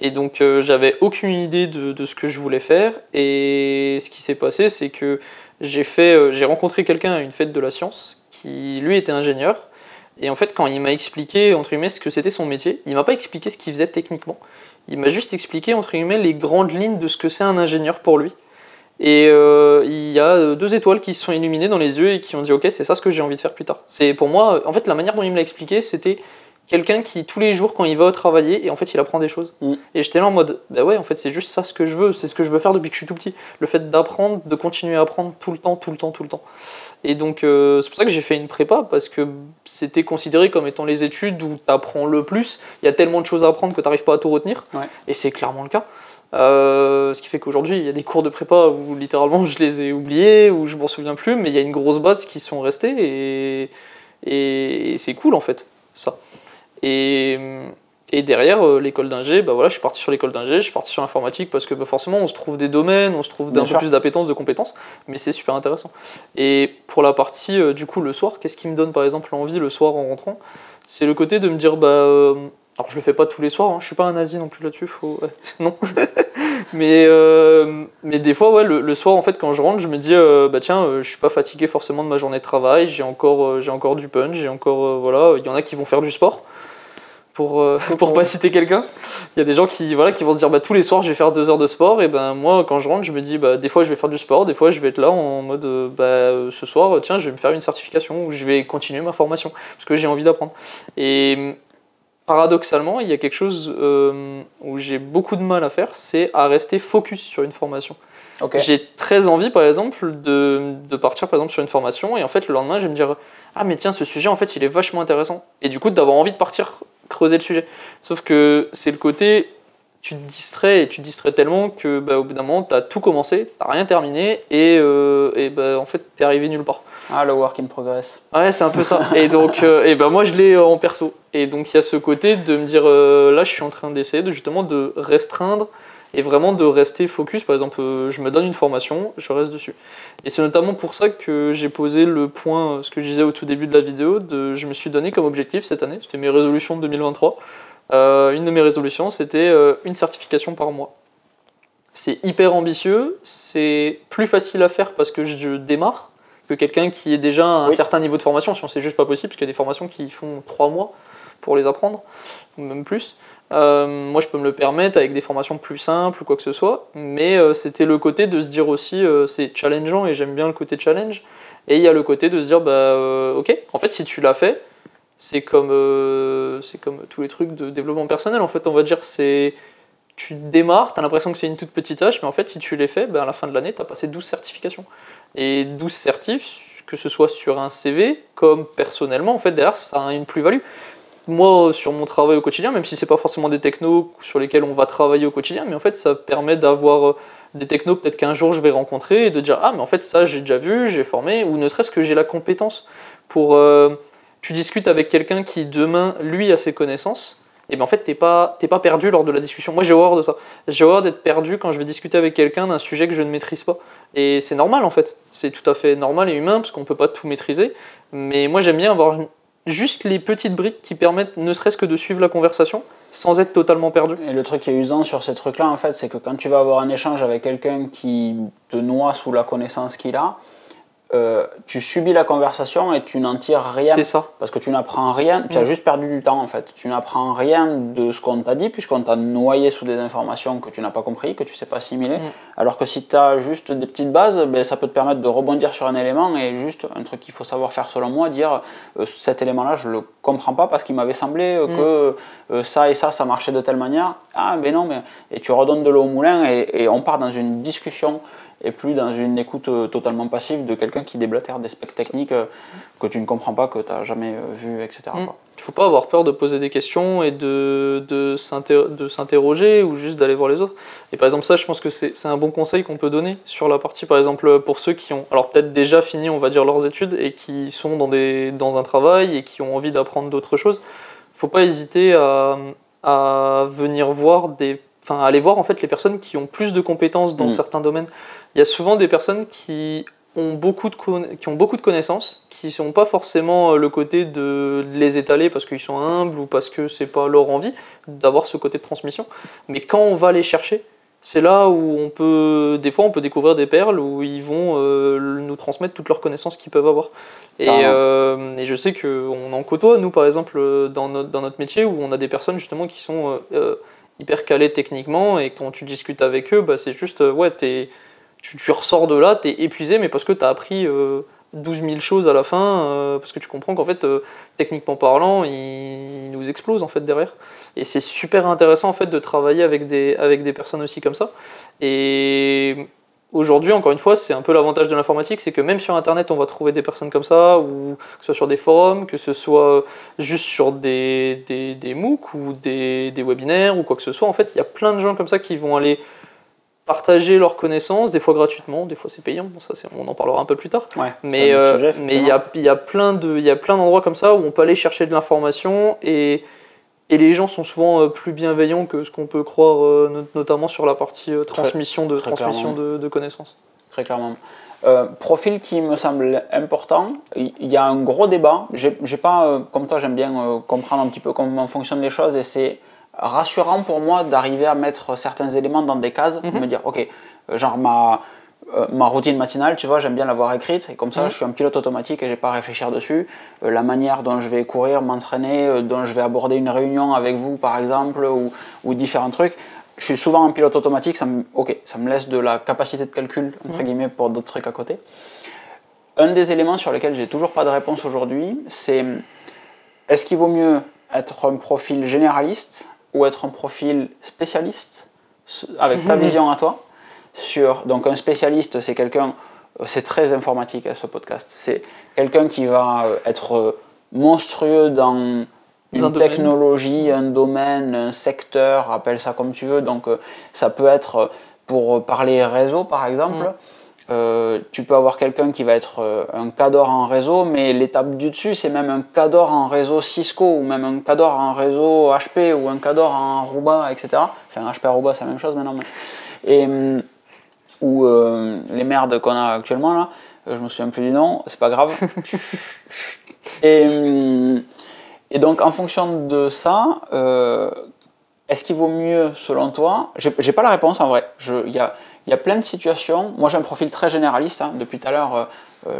Et donc, euh, j'avais aucune idée de, de ce que je voulais faire. Et ce qui s'est passé, c'est que j'ai fait, j'ai rencontré quelqu'un à une fête de la science qui, lui, était ingénieur. Et en fait, quand il m'a expliqué, entre guillemets, ce que c'était son métier, il m'a pas expliqué ce qu'il faisait techniquement. Il m'a juste expliqué, entre guillemets, les grandes lignes de ce que c'est un ingénieur pour lui. Et euh, il y a euh, deux étoiles qui se sont illuminées dans les yeux et qui ont dit Ok, c'est ça ce que j'ai envie de faire plus tard. C'est pour moi, en fait, la manière dont il me l'a expliqué, c'était quelqu'un qui, tous les jours, quand il va travailler, et en fait, il apprend des choses. Mm. Et j'étais là en mode Bah ouais, en fait, c'est juste ça ce que je veux, c'est ce que je veux faire depuis que je suis tout petit. Le fait d'apprendre, de continuer à apprendre tout le temps, tout le temps, tout le temps. Et donc, euh, c'est pour ça que j'ai fait une prépa, parce que c'était considéré comme étant les études où tu apprends le plus. Il y a tellement de choses à apprendre que tu n'arrives pas à tout retenir. Ouais. Et c'est clairement le cas. Euh, ce qui fait qu'aujourd'hui, il y a des cours de prépa où littéralement je les ai oubliés, où je m'en souviens plus, mais il y a une grosse base qui sont restées et, et c'est cool en fait, ça. Et, et derrière euh, l'école d'ingé, bah voilà, je suis parti sur l'école d'ingé, je suis parti sur l'informatique parce que bah, forcément on se trouve des domaines, on se trouve d'un peu plus d'appétence, de compétences, mais c'est super intéressant. Et pour la partie euh, du coup le soir, qu'est-ce qui me donne par exemple envie le soir en rentrant? C'est le côté de me dire bah euh, alors je le fais pas tous les soirs, hein, je suis pas un nazi non plus là-dessus, faut non. mais mais des fois ouais le, le soir en fait quand je rentre, je me dis bah tiens, je suis pas fatigué forcément de ma journée de travail, j'ai encore j'ai encore du punch, j'ai encore voilà, il y en a qui vont faire du sport pour euh, pour pas citer quelqu'un. Il y a des gens qui voilà qui vont se dire bah tous les soirs je vais faire deux heures de sport et ben moi quand je rentre je me dis bah des fois je vais faire du sport, des fois je vais être là en mode euh, bah euh, ce soir tiens je vais me faire une certification ou je vais continuer ma formation parce que j'ai envie d'apprendre. Et paradoxalement, il y a quelque chose euh, où j'ai beaucoup de mal à faire, c'est à rester focus sur une formation. J'ai très envie, par exemple, de, de partir par exemple sur une formation et en fait le lendemain, je vais me dire ah mais tiens ce sujet en fait il est vachement intéressant et du coup d'avoir envie de partir creuser le sujet. Sauf que c'est le côté tu te distrais et tu te distrais tellement que bah, au bout d'un moment tu as tout commencé, tu rien terminé et, euh, et bah, en fait tu es arrivé nulle part. Ah, le work in progress. Ouais, c'est un peu ça. Et donc, euh, et ben moi, je l'ai euh, en perso. Et donc, il y a ce côté de me dire, là, je suis en train d'essayer de justement de restreindre et vraiment de rester focus. Par exemple, euh, je me donne une formation, je reste dessus. Et c'est notamment pour ça que j'ai posé le point, euh, ce que je disais au tout début de la vidéo, de, je me suis donné comme objectif cette année, c'était mes résolutions de 2023. Euh, une de mes résolutions, c'était une certification par mois. C'est hyper ambitieux, c'est plus facile à faire parce que je démarre que quelqu'un qui est déjà à un Oui. certain niveau de formation, si on sait juste pas possible, parce qu'il y a des formations qui font trois mois pour les apprendre, ou même plus. Euh, moi, je peux me le permettre avec des formations plus simples ou quoi que ce soit, mais euh, c'était le côté de se dire aussi, euh, c'est challengeant et j'aime bien le côté challenge. Et il y a le côté de se dire, bah, ok, en fait, si tu l'as fait, c'est comme, c'est comme tous les trucs de développement personnel, en fait, on va dire, c'est. Tu démarres, tu as l'impression que c'est une toute petite tâche, mais en fait, si tu les fais, ben, à la fin de l'année, tu as passé 12 certifications. Et 12 certifs, que ce soit sur un CV, comme personnellement, en fait, derrière, ça a une plus-value. Moi, sur mon travail au quotidien, même si c'est pas forcément des technos sur lesquels on va travailler au quotidien, mais en fait, ça permet d'avoir euh, des technos peut-être qu'un jour je vais rencontrer et de dire Ah, mais en fait, ça, j'ai déjà vu, j'ai formé, ou ne serait-ce que j'ai la compétence pour. euh, tu discutes avec quelqu'un qui demain, lui, a ses connaissances, et bien en fait, t'es pas, t'es pas perdu lors de la discussion. Moi, j'ai horreur de ça. J'ai horreur d'être perdu quand je vais discuter avec quelqu'un d'un sujet que je ne maîtrise pas. Et c'est normal en fait. C'est tout à fait normal et humain parce qu'on peut pas tout maîtriser. Mais moi, j'aime bien avoir juste les petites briques qui permettent ne serait-ce que de suivre la conversation sans être totalement perdu. Et le truc qui est usant sur ces trucs-là, en fait, c'est que quand tu vas avoir un échange avec quelqu'un qui te noie sous la connaissance qu'il a, euh, tu subis la conversation et tu n'en tires rien. C'est ça. Parce que tu n'apprends rien, tu as Mm. juste perdu du temps en fait. Tu n'apprends rien de ce qu'on t'a dit, puisqu'on t'a noyé sous des informations que tu n'as pas compris, que tu ne sais pas assimiler. Mm. Alors que si tu as juste des petites bases, ben, ça peut te permettre de rebondir sur un élément et juste un truc qu'il faut savoir faire selon moi, dire euh, cet élément-là, je le comprends pas parce qu'il m'avait semblé euh, Mm. que ça et ça, ça marchait de telle manière. Ah ben non, mais... et tu redonnes de l'eau au moulin et, et on part dans une discussion et plus dans une écoute euh, totalement passive de quelqu'un qui déblatère des specs techniques euh, que tu ne comprends pas, que tu n'as jamais euh, vu, etc. Mm. Il faut pas avoir peur de poser des questions et de, de s'inter- de s'interroger ou juste d'aller voir les autres. Et par exemple, ça, je pense que c'est c'est un bon conseil qu'on peut donner sur la partie, par exemple, pour ceux qui ont, alors peut-être déjà fini, on va dire, leurs études et qui sont dans, des, dans un travail et qui ont envie d'apprendre d'autres choses. faut pas hésiter à, à venir voir des. Enfin, aller voir en fait les personnes qui ont plus de compétences dans Mm. certains domaines. Il y a souvent des personnes qui ont beaucoup de, qui ont beaucoup de connaissances, qui sont pas forcément le côté de les étaler parce qu'ils sont humbles ou parce que c'est pas leur envie d'avoir ce côté de transmission. Mais quand on va les chercher, c'est là où on peut, des fois, on peut découvrir des perles où ils vont nous transmettre toutes leurs connaissances qu'ils peuvent avoir. Et, et, je sais qu'on en côtoie, nous, par exemple, dans notre, dans notre métier, où on a des personnes justement qui sont hyper calés techniquement et quand tu discutes avec eux, bah, c'est juste, euh, ouais, es, tu, ressors de là, tu es épuisé, mais parce que tu as appris 12 euh, 000 choses à la fin, euh, parce que tu comprends qu'en fait, techniquement parlant, ils, nous explosent en fait derrière. Et c'est super intéressant en fait de travailler avec des, avec des personnes aussi comme ça. Et Aujourd'hui, encore une fois, c'est un peu l'avantage de l'informatique, c'est que même sur Internet, on va trouver des personnes comme ça, ou que ce soit sur des forums, que ce soit juste sur des, des, des MOOC ou des, des, webinaires ou quoi que ce soit. En fait, il y a plein de gens comme ça qui vont aller partager leurs connaissances, des fois gratuitement, des fois c'est payant, bon, ça on en parlera un peu plus tard. mais euh, mais il y a, y a plein d'endroits comme ça où on peut aller chercher de l'information et et les gens sont souvent euh, plus bienveillants que ce qu'on peut croire, euh, notamment sur la partie euh, transmission, de, transmission de, connaissances. Très clairement. profil qui me semble important, il y a un gros débat. J'ai pas, comme toi, j'aime bien comprendre un petit peu comment fonctionnent les choses et c'est rassurant pour moi d'arriver à mettre certains éléments dans des cases, mm me dire, ok, genre ma, euh, ma routine matinale, tu vois, j'aime bien l'avoir écrite et comme ça, mhm. je suis un pilote automatique et j'ai pas à réfléchir dessus. Euh, la manière dont je vais courir, m'entraîner, euh, dont je vais aborder une réunion avec vous, par exemple, ou, ou, différents trucs. Je suis souvent un pilote automatique, ça me, ça me laisse de la capacité de calcul entre mhm. guillemets pour d'autres trucs à côté. Un des éléments sur lesquels j'ai toujours pas de réponse aujourd'hui, c'est est-ce qu'il vaut mieux être un profil généraliste ou être un profil spécialiste avec ta vision à toi sur. Donc, un spécialiste, c'est quelqu'un. Euh, c'est très informatique à ce podcast. C'est quelqu'un qui va euh, être euh, monstrueux dans une technologie, un domaine, un secteur, appelle ça comme tu veux. Donc, ça peut être pour parler réseau, par exemple. Mm. tu peux avoir quelqu'un qui va être un cadre en réseau, mais l'étape du dessus, c'est même un cadre en réseau Cisco, ou même un cadre en réseau HP, ou un cadre en Aruba, etc. Enfin, HP Aruba, c'est la même chose maintenant. Mais... Et hum, ou euh, les merdes qu'on a actuellement là, euh, je me souviens plus du nom, c'est pas grave. et, et, donc en fonction de ça, euh, est-ce qu'il vaut mieux selon toi J'ai pas la réponse en vrai. Il y a, y a, plein de situations. Moi j'ai un profil très généraliste. Hein. Depuis tout à l'heure,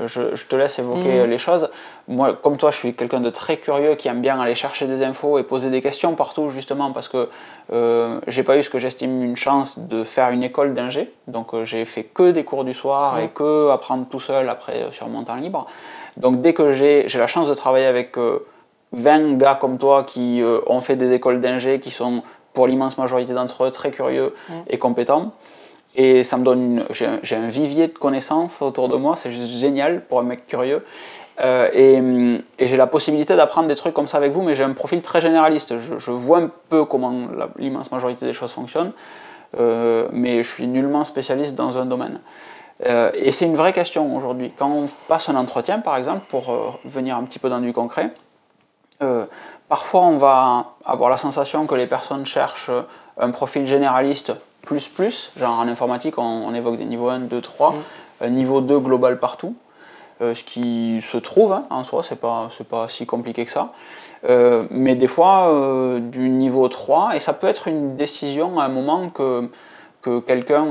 je, je, te laisse évoquer mmh. les choses. Moi, comme toi, je suis quelqu'un de très curieux qui aime bien aller chercher des infos et poser des questions partout, justement parce que euh, j'ai pas eu ce que j'estime une chance de faire une école d'ingé, donc euh, j'ai fait que des cours du soir et que apprendre tout seul après euh, sur mon temps libre. Donc dès que j'ai la chance de travailler avec 20 gars comme toi qui ont fait des écoles d'ingé, qui sont pour l'immense majorité d'entre eux très curieux et compétents, et ça me donne j'ai un vivier de connaissances autour de moi, c'est juste génial pour un mec curieux. Euh, et, j'ai la possibilité d'apprendre des trucs comme ça avec vous, mais j'ai un profil très généraliste. Je, vois un peu comment l'immense majorité des choses fonctionnent, euh, mais je suis nullement spécialiste dans un domaine. Euh, et c'est une vraie question aujourd'hui. Quand on passe un entretien, par exemple, pour venir un petit peu dans du concret, parfois on va avoir la sensation que les personnes cherchent un profil généraliste plus plus, genre en informatique on, évoque des niveaux 1, 2, 3, un niveau 2 global partout. Euh, ce qui se trouve hein, en soi, c'est pas, pas si compliqué que ça. Euh, mais des fois, euh, du niveau 3, et ça peut être une décision à un moment que, que quelqu'un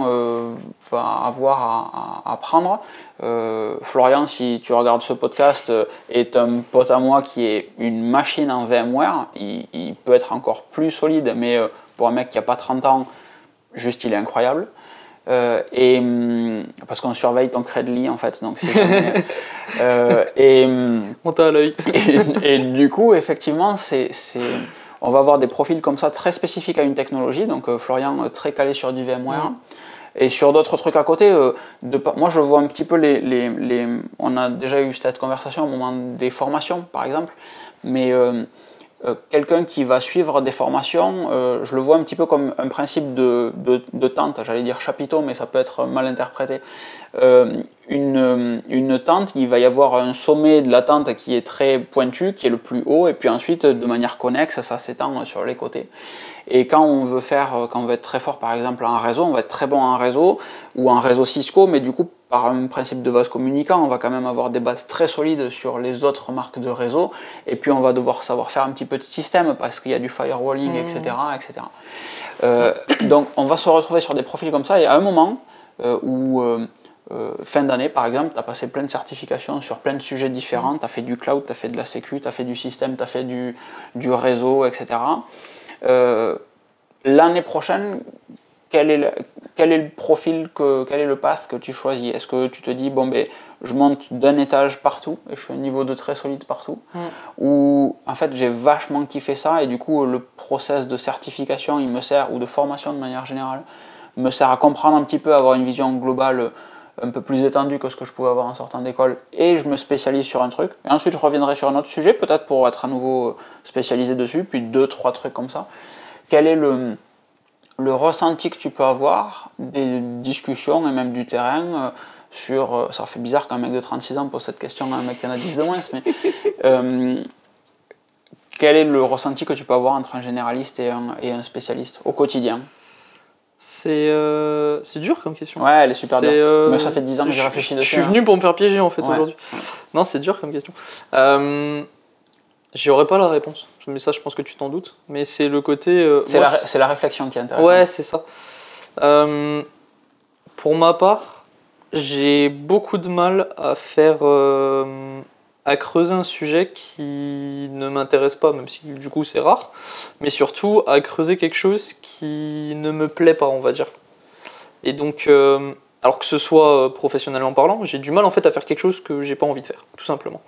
va avoir à, prendre. Florian, si tu regardes ce podcast, est un pote à moi qui est une machine en VMware. Il, il peut être encore plus solide, mais pour un mec qui n'a pas 30 ans, juste il est incroyable. Euh, et hum, parce qu'on surveille ton crédit en fait, donc euh, et hum, on t'a à l'œil. et, du coup, effectivement, c'est, on va avoir des profils comme ça très spécifiques à une technologie. Donc euh, Florian très calé sur du VMware. Mm. Et sur d'autres trucs à côté, de, moi je vois un petit peu les, les, les, On a déjà eu cette conversation au moment des formations par exemple, mais euh, quelqu'un qui va suivre des formations, euh, je le vois un petit peu comme un principe de, de, tente, j'allais dire chapiteau, mais ça peut être mal interprété. Euh, une, une, tente, il va y avoir un sommet de la tente qui est très pointu, qui est le plus haut, et puis ensuite, de manière connexe, ça s'étend sur les côtés. Et quand on veut faire, quand on veut être très fort par exemple en réseau, on va être très bon en réseau ou en réseau Cisco, mais du coup par un principe de vase communicant, on va quand même avoir des bases très solides sur les autres marques de réseau, et puis on va devoir savoir faire un petit peu de système parce qu'il y a du firewalling, etc. Mmh. etc. Euh, donc on va se retrouver sur des profils comme ça, et à un moment euh, où, euh, euh, fin d'année par exemple, tu as passé plein de certifications sur plein de sujets différents, tu as fait du cloud, tu as fait de la sécu, tu as fait du système, tu as fait du, du réseau, etc. Euh, L'année prochaine, quel est, le, quel est le profil, que, quel est le path que tu choisis? Est-ce que tu te dis, bon, ben, je monte d'un étage partout et je suis un niveau de très solide partout? Mm. Ou en fait, j'ai vachement kiffé ça et du coup, le process de certification, il me sert, ou de formation de manière générale, me sert à comprendre un petit peu, avoir une vision globale un peu plus étendue que ce que je pouvais avoir en sortant d'école et je me spécialise sur un truc. Et ensuite, je reviendrai sur un autre sujet, peut-être pour être à nouveau spécialisé dessus, puis deux, trois trucs comme ça. Quel est le, le ressenti que tu peux avoir des discussions et même du terrain euh, sur. euh, Ça fait bizarre qu'un mec de 36 ans pose cette question à un mec qui en a 10 de moins, mais. euh, quel est le ressenti que tu peux avoir entre un généraliste et un spécialiste au quotidien? C'est euh, c'est dur comme question. Ouais, elle est super bien. euh, Mais ça fait 10 ans que je- j'ai réfléchi Je dessus. suis hein. venu pour me faire piéger en fait Ouais. aujourd'hui. Non, c'est dur comme question. Euh, J'y aurais pas la réponse, mais ça je pense que tu t'en doutes. Mais c'est le côté. euh, C'est la, la réflexion qui est intéressante. Ouais, c'est ça. Euh, pour ma part, j'ai beaucoup de mal à faire. À creuser un sujet qui ne m'intéresse pas, même si du coup c'est rare, mais surtout à creuser quelque chose qui ne me plaît pas, on va dire. Et donc, euh, alors que ce soit euh, professionnellement parlant, j'ai du mal en fait à faire quelque chose que j'ai pas envie de faire, tout simplement.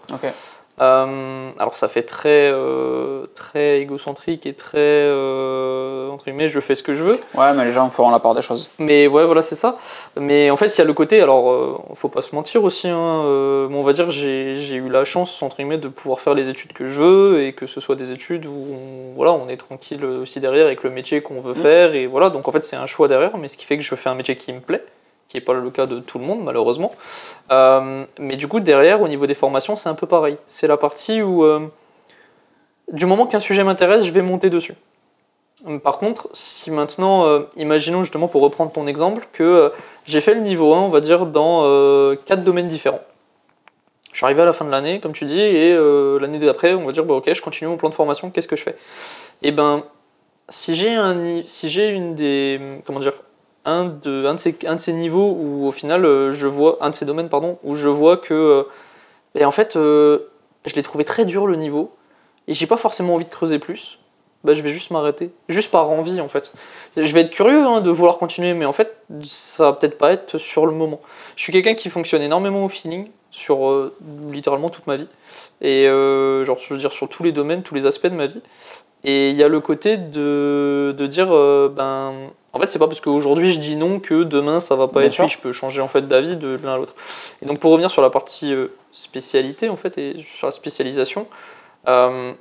Euh, alors ça fait très euh, très égocentrique et très euh, entre guillemets je fais ce que je veux Ouais, mais les gens feront la part des choses. mais ouais voilà c'est ça mais en fait il y a le côté alors euh, faut pas se mentir aussi hein, euh, bon, on va dire j'ai j'ai eu la chance entre guillemets de pouvoir faire les études que je veux et que ce soit des études où on, voilà on est tranquille aussi derrière avec le métier qu'on veut Mm. faire et voilà donc en fait c'est un choix derrière mais ce qui fait que je fais un métier qui me plaît qui n'est pas le cas de tout le monde malheureusement euh, mais du coup, derrière, au niveau des formations, c'est un peu pareil. C'est la partie où, euh, du moment qu'un sujet m'intéresse, je vais monter dessus. Par contre, si maintenant, euh, imaginons justement pour reprendre ton exemple, que j'ai fait le niveau 1, on va dire, dans quatre domaines différents. Je suis arrivé à la fin de l'année, comme tu dis, et l'année d'après, on va dire, bah, ok, je continue mon plan de formation, qu'est-ce que je fais? Et ben, si j'ai un, si j'ai une des, comment dire, un de, un de, ces, un de ces niveaux où au final euh, je vois, un de ces domaines pardon, où je vois que, euh, et en fait, euh, je l'ai trouvé très dur le niveau, et j'ai pas forcément envie de creuser plus, bah, je vais juste m'arrêter, juste par envie en fait. Je vais être curieux hein, de vouloir continuer, mais en fait, ça va peut-être pas être sur le moment. Je suis quelqu'un qui fonctionne énormément au feeling, sur littéralement toute ma vie, et genre, je veux dire, sur tous les domaines, tous les aspects de ma vie. Et il y a le côté de, de dire, ben, en fait, c'est pas parce qu'aujourd'hui je dis non que demain ça va pas Bien être sûr. oui, je peux changer en fait d'avis de l'un à l'autre. Et donc pour revenir sur la partie euh, spécialité en fait et sur la spécialisation, euh,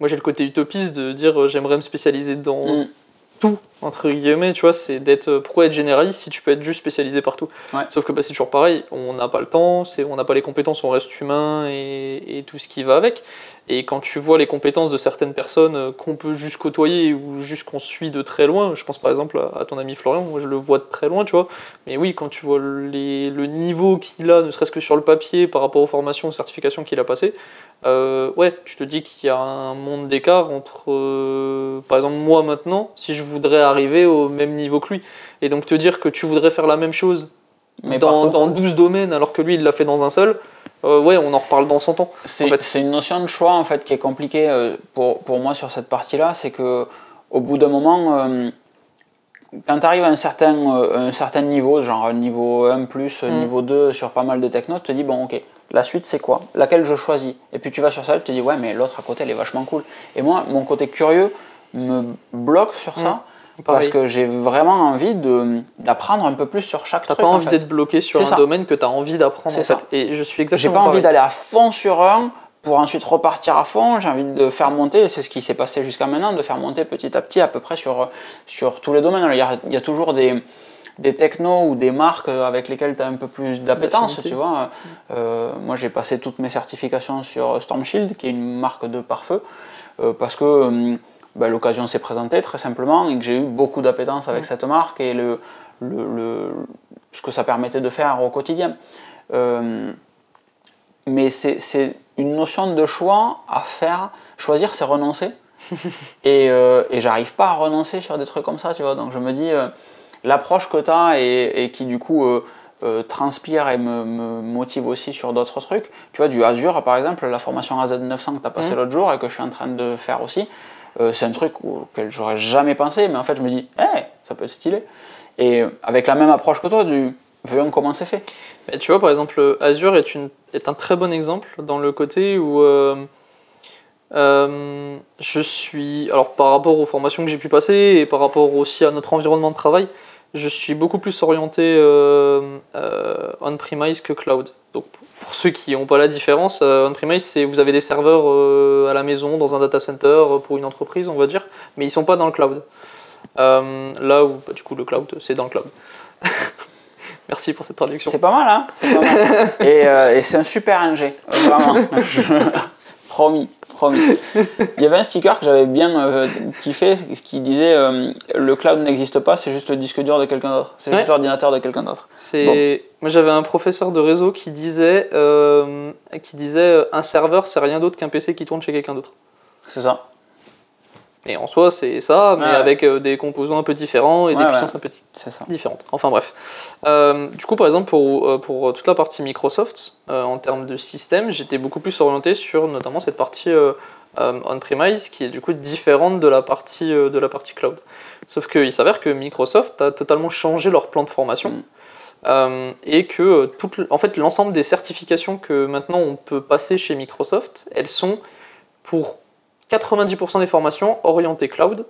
moi j'ai le côté utopiste de dire euh, j'aimerais me spécialiser dans Mm. Tout entre guillemets, tu vois, c'est d'être euh, pourquoi être généraliste si tu peux être juste spécialisé partout? Ouais. Sauf que bah, c'est toujours pareil, on n'a pas le temps, c'est on n'a pas les compétences, on reste humain et, et tout ce qui va avec. Et quand tu vois les compétences de certaines personnes euh, qu'on peut juste côtoyer ou juste qu'on suit de très loin, je pense par exemple à, à ton ami Florian, moi je le vois de très loin, tu vois. Mais oui, quand tu vois les- le niveau qu'il a, ne serait-ce que sur le papier par rapport aux formations, aux certifications qu'il a passées, euh, ouais, tu te dis qu'il y a un monde d'écart entre, euh, par exemple, moi maintenant, si je voudrais arriver au même niveau que lui. Et donc te dire que tu voudrais faire la même chose Mais dans, dans 12 domaines alors que lui il l'a fait dans un seul, euh, ouais, on en reparle dans 100 ans. C'est en fait. c'est une notion de choix en fait qui est compliquée pour, pour moi sur cette partie-là, c'est que au bout d'un moment, quand tu arrives à un certain, euh, un certain niveau, genre niveau 1 plus, Mm. niveau 2 sur pas mal de techno, tu te dis bon ok, la suite c'est quoi? Laquelle je choisis? Et puis tu vas sur ça, tu te dis ouais mais l'autre à côté elle est vachement cool. Et moi, mon côté curieux me bloque sur ça parce Pareil. que j'ai vraiment envie d'apprendre un peu plus sur chaque T'as truc. pas en envie fait. d'être bloqué sur un ça. domaine que tu as envie d'apprendre en. Et je suis J'ai exactement pas envie d'aller à fond sur un pour ensuite repartir à fond. J'ai envie de faire monter, et c'est ce qui s'est passé jusqu'à maintenant, de faire monter petit à petit à peu près sur, sur tous les domaines. Alors, il, y a, il y a toujours des, des technos ou des marques avec lesquelles tu as un peu plus d'appétence, tu vois. Euh, moi, j'ai passé toutes mes certifications sur Storm Shield, qui est une marque de pare-feu, euh, parce que hum, ben, l'occasion s'est présentée très simplement et que j'ai eu beaucoup d'appétence avec Mm. cette marque et le, le, le- ce que ça permettait de faire au quotidien. Euh, mais c'est une notion de choix à faire. Choisir, c'est renoncer. et, euh, et j'arrive pas à renoncer sur des trucs comme ça, tu vois. Donc je me dis, euh, l'approche que tu as et, et, qui du coup transpire et me, motive aussi sur d'autres trucs. Tu vois, du Azure, par exemple, la formation AZ900 que tu as passé mmh. l'autre jour et que je suis en train de faire aussi, c'est un truc auquel j'aurais jamais pensé, mais en fait je me dis, hé, ça peut être stylé. Et avec la même approche que toi, du voyons comment c'est fait. tu vois, par exemple, Azure est, un très bon exemple dans le côté où euh, euh, je suis, alors par rapport aux formations que j'ai pu passer et par rapport aussi à notre environnement de travail, je suis beaucoup plus orienté euh, on-premise que cloud. Donc pour ceux qui n'ont pas la différence, on-premise, c'est vous avez des serveurs à la maison, dans un data center pour une entreprise, on va dire, mais ils ne sont pas dans le cloud. là où, bah, du coup, le cloud, c'est dans le cloud. Merci pour cette traduction. C'est pas mal, hein euh, et, c'est un super NG, vraiment. promis, promis. Il y avait un sticker que j'avais bien euh, kiffé, qui disait euh, le cloud n'existe pas, c'est juste le disque dur de quelqu'un d'autre. C'est juste l'ordinateur de quelqu'un d'autre. C'est. Moi, j'avais un professeur de réseau qui disait, qui disait un serveur, c'est rien d'autre qu'un PC qui tourne chez quelqu'un d'autre. C'est ça. Et en soi, c'est ça, mais avec euh, des composants un peu différents et des puissances un peu différentes. Enfin bref. Euh, du coup, par exemple, pour, euh, pour toute la partie Microsoft, en termes de système, j'étais beaucoup plus orienté sur notamment cette partie on-premise qui est du coup différente de la partie, de la partie cloud. Sauf qu'il s'avère que Microsoft a totalement changé leur plan de formation. Mm. et que tout, en fait, l'ensemble des certifications que maintenant on peut passer chez Microsoft, elles sont pour 90% des formations orientées cloud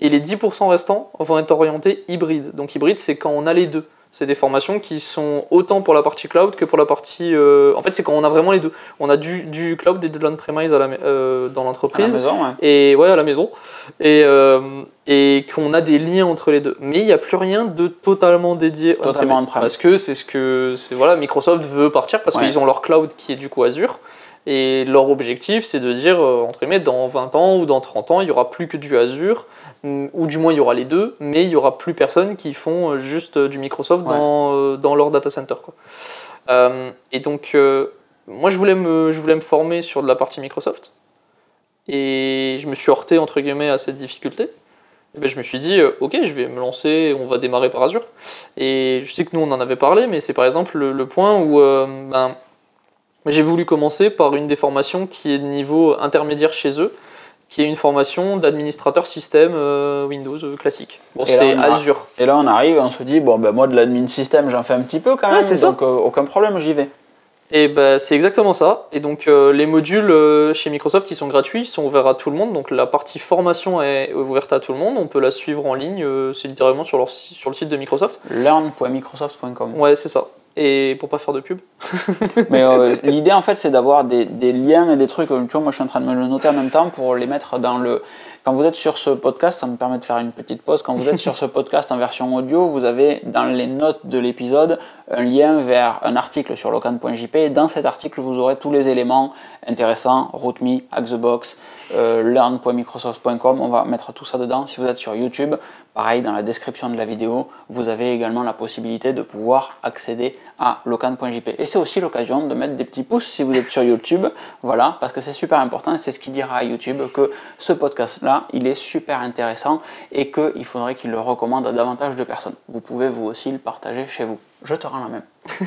et les 10% restants vont être orientés hybride. Donc hybride, c'est quand on a les deux. C'est des formations qui sont autant pour la partie cloud que pour la partie. Euh, en fait, c'est quand on a vraiment les deux. On a du, du cloud et de l'on-premise euh, dans l'entreprise. Et ouais, à la maison. Et, euh, et qu'on a des liens entre les deux. Mais il n'y a plus rien de totalement dédié totalement Parce que c'est ce que voilà, Microsoft veut partir parce qu'ils ont leur cloud qui est du coup Azure. Et leur objectif, c'est de dire, euh, entre guillemets, dans 20 ans ou dans 30 ans, il n'y aura plus que du Azure, mm, ou du moins il y aura les deux, mais il n'y aura plus personne qui font euh, juste euh, du Microsoft dans, dans, leur data center. Quoi. et donc, moi, je voulais, me, je voulais me former sur de la partie Microsoft, et je me suis heurté, entre guillemets, à cette difficulté. Et ben, je me suis dit, ok, je vais me lancer, on va démarrer par Azure. Et je sais que nous, on en avait parlé, mais c'est par exemple le, point où... Ben, j'ai voulu commencer par une des formations qui est de niveau intermédiaire chez eux, qui est une formation d'administrateur système euh, Windows euh, classique. Bon, c'est Azure. Et là, on arrive et on se dit, bon, ben, moi, de l'admin système, j'en fais un petit peu quand même, donc euh, aucun problème, j'y vais. Et ben, c'est exactement ça. Et donc, les modules chez Microsoft, ils sont gratuits, ils sont ouverts à tout le monde. Donc, la partie formation est ouverte à tout le monde. On peut la suivre en ligne, c'est littéralement sur, leur, sur le site de Microsoft. learn.microsoft.com. Ouais, c'est ça et pour pas faire de pub. Mais euh, l'idée en fait c'est d'avoir des, des, liens et des trucs. Tu vois, moi je suis en train de me le noter en même temps pour les mettre dans le. Quand vous êtes sur ce podcast, ça me permet de faire une petite pause. Quand vous êtes sur ce podcast en version audio, vous avez dans les notes de l'épisode un lien vers un article sur locan.jp. Dans cet article, vous aurez tous les éléments intéressants RootMe, Hackthebox, euh, learn.microsoft.com. On va mettre tout ça dedans. Si vous êtes sur YouTube, Pareil, dans la description de la vidéo, vous avez également la possibilité de pouvoir accéder à locan.jp. Et c'est aussi l'occasion de mettre des petits pouces si vous êtes sur YouTube, voilà, parce que c'est super important et c'est ce qui dira à YouTube que ce podcast-là, il est super intéressant et qu'il faudrait qu'il le recommande à davantage de personnes. Vous pouvez vous aussi le partager chez vous. Je te rends la même.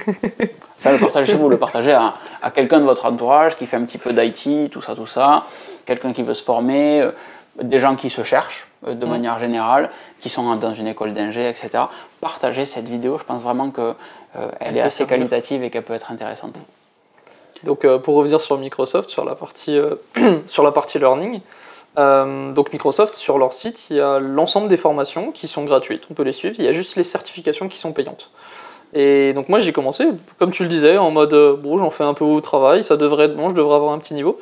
enfin, le partager chez vous, le partager à, à quelqu'un de votre entourage qui fait un petit peu d'IT, tout ça, tout ça, quelqu'un qui veut se former, euh, des gens qui se cherchent euh, de mm. manière générale, qui sont dans une école d'ingé, etc. Partagez cette vidéo, je pense vraiment qu'elle euh, est assez qualitative et qu'elle peut être intéressante. Donc euh, pour revenir sur Microsoft, sur la partie, sur la partie learning, donc Microsoft, sur leur site, il y a l'ensemble des formations qui sont gratuites, on peut les suivre, il y a juste les certifications qui sont payantes. Et donc moi j'ai commencé, comme tu le disais, en mode, bon j'en fais un peu au travail, ça devrait être bon, je devrais avoir un petit niveau.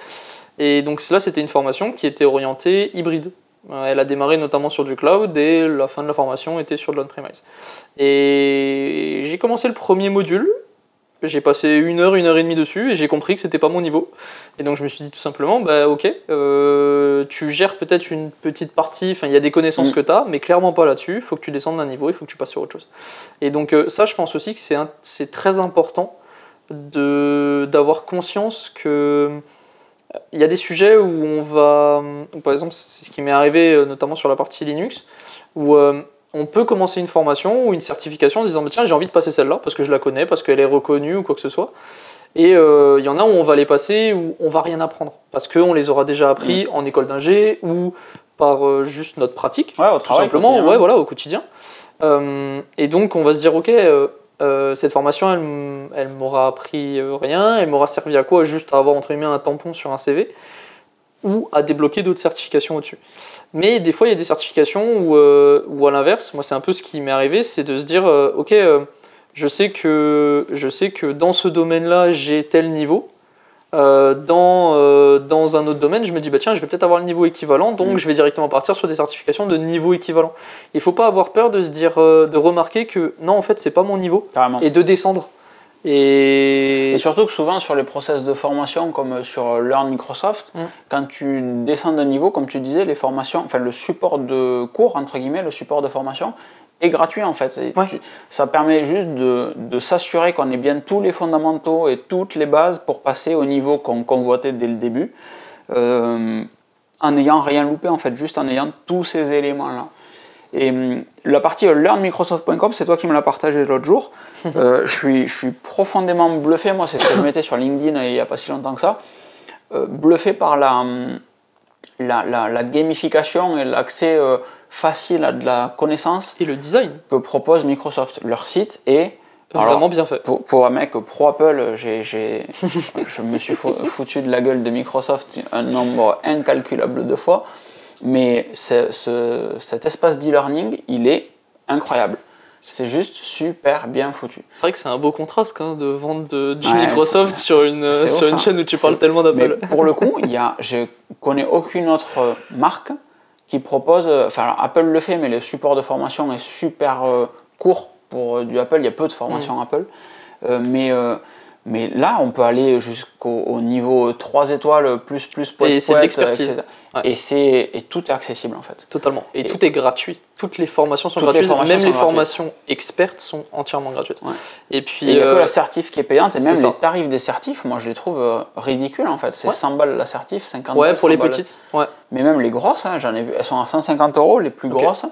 Et donc là c'était une formation qui était orientée hybride. Euh, elle a démarré notamment sur du cloud et la fin de la formation était sur de l'on-premise. Et j'ai commencé le premier module. J'ai passé une heure, une heure et demie dessus et j'ai compris que c'était pas mon niveau. Et donc je me suis dit tout simplement, bah ok, euh, tu gères peut-être une petite partie, enfin il y a des connaissances Mm. que tu as, mais clairement pas là-dessus, il faut que tu descendes d'un niveau, il faut que tu passes sur autre chose. Et donc euh, ça, je pense aussi que c'est très important d'avoir conscience que euh, il y a des sujets où on va, où, par exemple, c'est ce qui m'est arrivé notamment sur la partie Linux, où euh, on peut commencer une formation ou une certification en disant bah, tiens j'ai envie de passer celle-là parce que je la connais, parce qu'elle est reconnue ou quoi que ce soit. Et euh, il y en a où on va les passer où on va rien apprendre parce qu'on les aura déjà appris en école d'ingé ou par euh, juste notre pratique Ouais, au tout travail. simplement, quotidien. ouais, voilà, au quotidien. Euh, et donc, on va se dire, ok, cette formation, elle, elle m'aura appris rien, elle m'aura servi à quoi? Juste à avoir entre guillemets un tampon sur un CV ou à débloquer d'autres certifications au-dessus. Mais des fois, il y a des certifications où, où à l'inverse, moi, c'est un peu ce qui m'est arrivé, c'est de se dire, ok, je sais que je sais que dans ce domaine-là, j'ai tel niveau. Euh, dans, euh, dans un autre domaine, je me dis, bah tiens, je vais peut-être avoir le niveau équivalent, donc Mm. je vais directement partir sur des certifications de niveau équivalent. Il faut pas avoir peur de se dire, euh, de remarquer que non, en fait, c'est pas mon niveau, Carrément. et de descendre. Et, Et surtout que souvent sur les process de formation comme sur Learn Microsoft, Mm. quand tu descends d'un niveau, comme tu disais, les formations, enfin le support de cours, entre guillemets, le support de formation est gratuit en fait. Et Ouais. tu- ça permet juste de, de s'assurer qu'on ait bien tous les fondamentaux et toutes les bases pour passer au niveau qu'on convoitait dès le début, euh, en n'ayant rien loupé en fait, juste en ayant tous ces éléments-là. Et hum, la partie learnmicrosoft.com, c'est toi qui me l'as partagé l'autre jour. Euh, je, suis, je suis profondément bluffé, moi c'est ce que je mettais sur LinkedIn euh, il n'y a pas si longtemps que ça, Euh, bluffé par la, hum, la, la- la gamification et l'accès facile à de la connaissance et le design, que propose Microsoft. Leur site est alors, vraiment bien fait. pour, pour un mec pro Apple, j'ai- je me suis fou- foutu de la gueule de Microsoft un nombre incalculable de fois, mais ce- cet espace d'e-learning, il est incroyable. C'est juste super bien foutu. C'est vrai que c'est un beau contraste hein, de vendre de- du Ouais, Microsoft sur une, sur une hein. chaîne où tu parles tellement d'Apple. pour le coup, y a, je connais aucune autre marque qui propose, enfin alors, Apple le fait, mais le support de formation est super euh, court pour euh, du Apple, il y a peu de formation Apple. Euh, mais, euh, mais là, on peut aller jusqu'au au niveau 3 étoiles, plus, plus, poète, Et c'est de l'expertise. Ouais. Et, c'est, et tout est accessible en fait. Totalement. Et, Et- tout est gratuit. Toutes les formations sont les gratuites. formations Même sont les gratuites. formations expertes sont entièrement gratuites. Ouais. Et puis, il n'y a que la certif qui est payante, et même les tarifs des certifs, moi je les trouve euh, ridicules en fait. C'est Ouais. 100 balles la certif, 50 ouais, balles. pour les 100 balles. petites. Mais même les grosses, hein, j'en ai vu, elles sont à 150 euros, les plus grosses.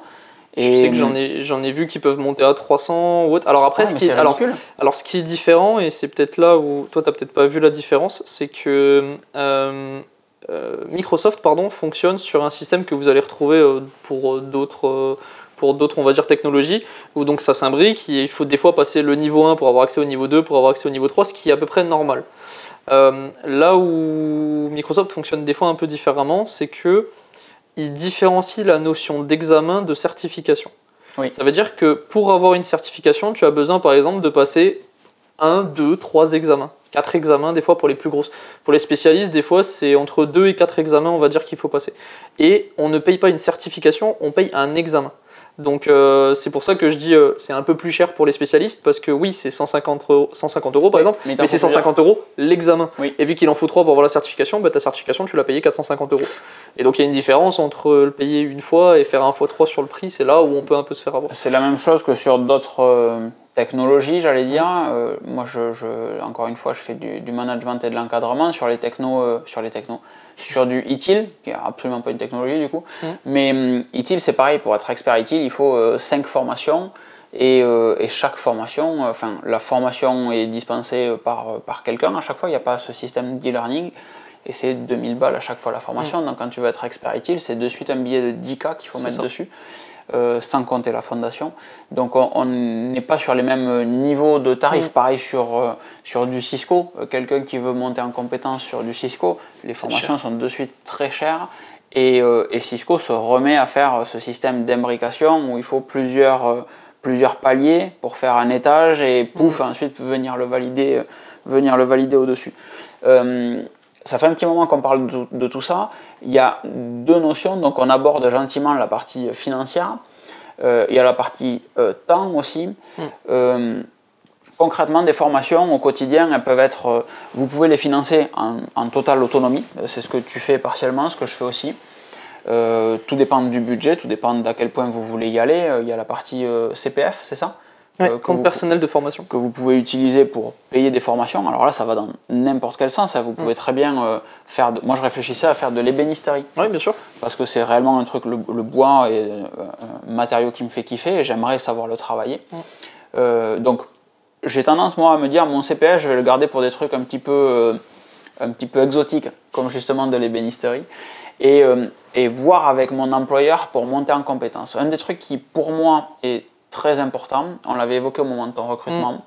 Je sais que j'en ai, j'en ai vu qui peuvent monter à 300 ou autre. Alors après, Ouais, ce qui est, alors, alors ce qui est différent, et c'est peut-être là où toi, tu n'as peut-être pas vu la différence, c'est que euh, euh, Microsoft pardon, fonctionne sur un système que vous allez retrouver euh, pour d'autres... pour d'autres, on va dire, technologies, où donc ça s'imbrique, et il faut des fois passer le niveau 1 pour avoir accès au niveau 2, pour avoir accès au niveau 3, ce qui est à peu près normal. Euh, là où Microsoft fonctionne des fois un peu différemment, c'est que il différencie la notion d'examen de certification. Oui. Ça veut dire que pour avoir une certification, tu as besoin par exemple de passer un, deux, trois examens. Quatre examens des fois pour les plus grosses. Pour les spécialistes, des fois c'est entre deux et quatre examens, on va dire qu'il faut passer. Et on ne paye pas une certification, on paye un examen. Donc euh, c'est pour ça que je dis euh, c'est un peu plus cher pour les spécialistes parce que oui c'est 150 euros, 150 euros par Oui, exemple, mais mais, c'est faut plusieurs. 150 euros l'examen. Oui. Et vu qu'il en faut 3 pour avoir la certification, bah, ta certification tu l'as payé 450 euros. Et donc il y a une différence entre le payer une fois et faire un fois 3 sur le prix, c'est là où on peut un peu se faire avoir. C'est la même chose que sur d'autres euh, technologies, j'allais dire. Euh, moi, je, je- encore une fois, je fais du, du management et de l'encadrement sur les technos, sur les technos, sur du ITIL, qui est absolument pas une technologie du coup. Mm. Mais hum, ITIL, c'est pareil. Pour être expert ITIL, il faut 5 formations. Et, euh, et chaque formation, euh, enfin, la formation est dispensée par, euh, par quelqu'un à chaque fois. Il n'y a pas ce système d'e-learning. Et c'est 2000 balles à chaque fois la formation. Donc quand tu veux être expert ITIL, c'est de suite un billet de 10K qu'il faut mettre ça. dessus. euh, sans compter la fondation. Donc on- n'est pas sur les mêmes niveaux de tarifs. Pareil sur, euh, sur du Cisco. Euh, Quelqu'un qui veut monter en compétence sur du Cisco, les formations sont de suite très chères. Et, euh, et Cisco se remet à faire ce système d'imbrication où il faut plusieurs, euh, plusieurs paliers pour faire un étage et pouf, ensuite venir le valider, euh, venir le valider au-dessus. Euh, ça fait un petit moment qu'on parle de, de tout ça. Il y a deux notions, donc on aborde gentiment la partie financière. Euh, il y a la partie euh, temps aussi. Mm. Concrètement, des formations au quotidien, elles peuvent être, euh, vous pouvez les financer en, totale autonomie. Euh, c'est ce que tu fais partiellement, ce que je fais aussi. Euh, tout dépend du budget, tout dépend d'à quel point vous voulez y aller. Il y a la partie CPF, c'est ça? Compte personnel de formation. Que vous pouvez utiliser pour payer des formations. Alors là, ça va dans n'importe quel sens. Hein. Vous pouvez très bien faire. De... Moi, je réfléchissais à faire de l'ébénisterie. Oui, bien sûr. Parce que c'est réellement un truc, le, bois est un matériau qui me fait kiffer et j'aimerais savoir le travailler. donc, j'ai tendance moi à me dire mon CPF je vais le garder pour des trucs un petit peu euh, un petit peu exotiques comme justement de l'ébénisterie et, euh, et voir avec mon employeur pour monter en compétence. Un des trucs qui pour moi est très important, on l'avait évoqué au moment de ton recrutement, mm.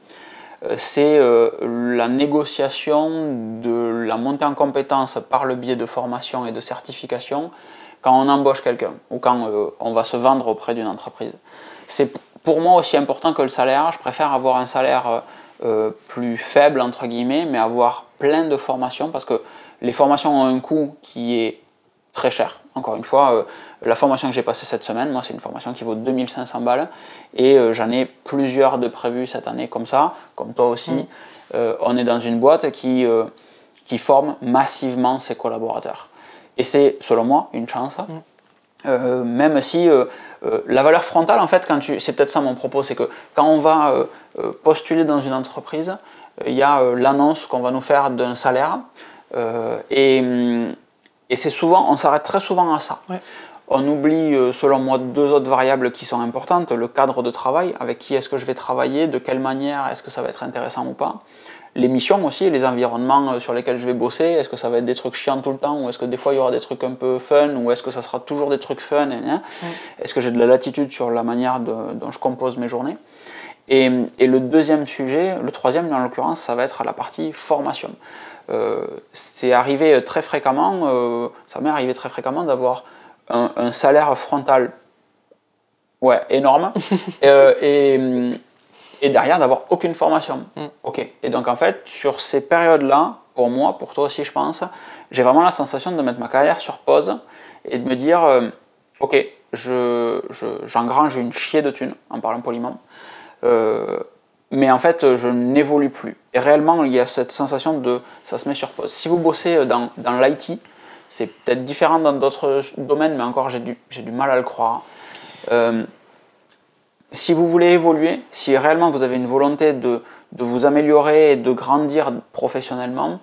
euh, c'est la négociation de la montée en compétence par le biais de formation et de certification quand on embauche quelqu'un ou quand on va se vendre auprès d'une entreprise. C'est pour moi aussi important que le salaire. Je préfère avoir un salaire euh, euh, plus faible, entre guillemets, mais avoir plein de formations parce que les formations ont un coût qui est très cher. Encore une fois, euh, la formation que j'ai passée cette semaine, moi, c'est une formation qui vaut 2500 balles et j'en ai plusieurs de prévues cette année comme ça, comme toi aussi. Mm. on est dans une boîte qui, qui forme massivement ses collaborateurs. Et c'est, selon moi, une chance. Mm. même si euh, la valeur frontale, en fait, quand tu, c'est peut-être ça mon propos, c'est que quand on va euh, euh, postuler dans une entreprise, il y a l'annonce qu'on va nous faire d'un salaire, et, et, c'est souvent, on s'arrête très souvent à ça. On oublie, selon moi, deux autres variables qui sont importantes le cadre de travail, avec qui est-ce que je vais travailler, de quelle manière est-ce que ça va être intéressant ou pas les missions aussi, les environnements euh, sur lesquels je vais bosser. Est-ce que ça va être des trucs chiants tout le temps ou est-ce que des fois il y aura des trucs un peu fun ou est-ce que ça sera toujours des trucs fun Est-ce que j'ai de la latitude sur la manière dont je compose mes journées? Et, le deuxième sujet, le troisième en l'occurrence, ça va être la partie formation. Euh, c'est arrivé très fréquemment, euh, ça m'est arrivé très fréquemment d'avoir un, salaire frontal ouais, énorme et, et derrière d'avoir aucune formation. Mm. Ok. Et donc en fait, sur ces périodes-là, pour moi, pour toi aussi, je pense, j'ai vraiment la sensation de mettre ma carrière sur pause et de me dire, euh, ok, je, j'engrange une chier de thunes, en parlant poliment, euh, mais en fait, je n'évolue plus. Et réellement, il y a cette sensation de ça se met sur pause. Si vous bossez dans, dans l'IT, c'est peut-être différent dans d'autres domaines, mais encore, j'ai du, j'ai du mal à le croire. Euh, si vous voulez évoluer, si réellement vous avez une volonté de, vous améliorer et de grandir professionnellement,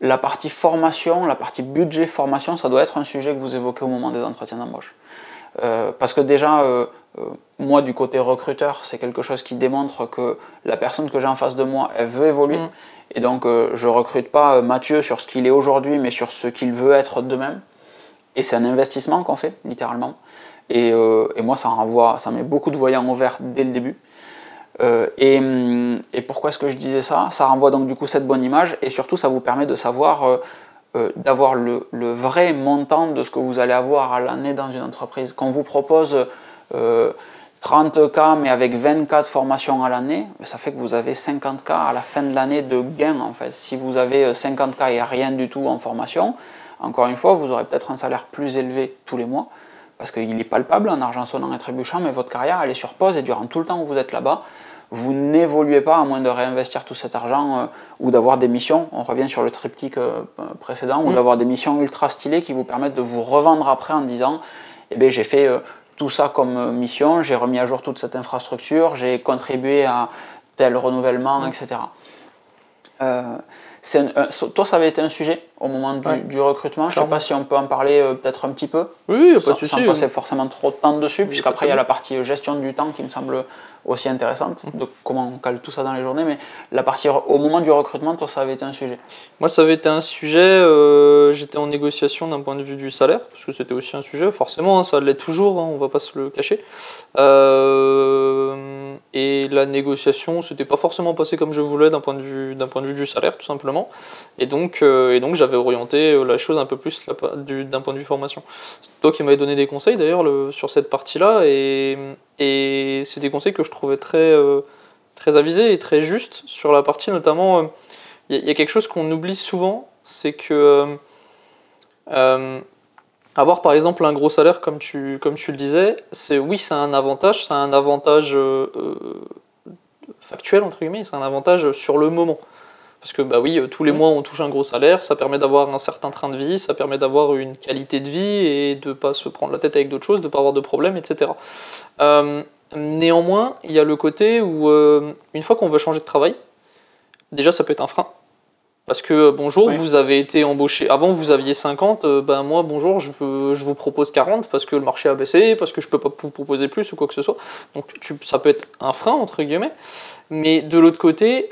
la partie formation, la partie budget formation, ça doit être un sujet que vous évoquez au moment des entretiens d'embauche. Euh, parce que déjà, euh, euh, moi du côté recruteur, c'est quelque chose qui démontre que la personne que j'ai en face de moi, elle veut évoluer. Mm. Et donc, je ne recrute pas Mathieu sur ce qu'il est aujourd'hui, mais sur ce qu'il veut être demain. Et c'est un investissement qu'on fait, littéralement. Euh, et, moi, ça renvoie, ça met beaucoup de voyants au vert dès le début. Euh, hum, et, pourquoi est-ce que je disais ça? Ça renvoie donc du coup cette bonne image et surtout ça vous permet de savoir, euh, d'avoir le, vrai montant de ce que vous allez avoir à l'année dans une entreprise. Quand vous propose 30K mais avec 20K de formation à l'année, ça fait que vous avez 50K à la fin de l'année de gain en fait. Si vous avez 50K et rien du tout en formation, encore une fois, vous aurez peut-être un salaire plus élevé tous les mois parce qu'il est palpable en argent sonnant et trébuchant, mais votre carrière elle est sur pause et durant tout le temps où vous êtes là-bas, vous n'évoluez pas à moins de réinvestir tout cet argent euh, ou d'avoir des missions, on revient sur le triptyque euh, précédent, ou mm. d'avoir des missions ultra stylées qui vous permettent de vous revendre après en disant eh bien, j'ai fait euh, tout ça comme mission, j'ai remis à jour toute cette infrastructure, j'ai contribué à tel renouvellement, mm. etc. toi, ça avait été un sujet? Au moment du, recrutement. Je ne sais pas si on peut en parler euh, peut-être un petit peu. Oui, pas de souci. Sans passer forcément trop de temps dessus, puisqu'après il y a la partie euh, gestion du temps qui me semble aussi intéressante, mhm. de comment on cale tout ça dans les journées. Mais la partie au moment du recrutement, toi, ça avait été un sujet. Moi, ça avait été un sujet. Euh, j'étais en négociation d'un point de vue du salaire, parce que c'était aussi un sujet. Forcément, hein, ça l'est toujours. Hein, on va pas se le cacher. et la négociation, c'était pas forcément passé comme je voulais d'un point de vue d'un point de vue du salaire, tout simplement. Et donc, et donc j'avais orienté euh, la chose un peu plus d'un point de vue formation. C'est toi qui m'avais donné des conseils d'ailleurs sur cette partie-là, et, et c'est des conseils que je trouvais très, euh, très avisés et très justes sur la partie notamment. Il euh, y, a quelque chose qu'on oublie souvent, c'est que avoir par exemple un gros salaire comme tu, comme tu le disais, c'est oui c'est un avantage, c'est un avantage factuel, entre guillemets, c'est un avantage sur le moment. Parce que bah oui, tous les mois on touche un gros salaire, ça permet d'avoir un certain train de vie, ça permet d'avoir une qualité de vie et de pas se prendre la tête avec d'autres choses, de pas avoir de problèmes, etc. Euh, néanmoins, il y a le côté où euh, une fois qu'on veut changer de travail, déjà ça peut être un frein. Parce que euh, bonjour, vous avez été embauché. Avant vous aviez 50, ben moi bonjour, je, je, vous propose 40 parce que le marché a baissé, parce que je peux pas vous proposer plus ou quoi que ce soit. Donc ça peut être un frein entre guillemets. Mais de l'autre côté,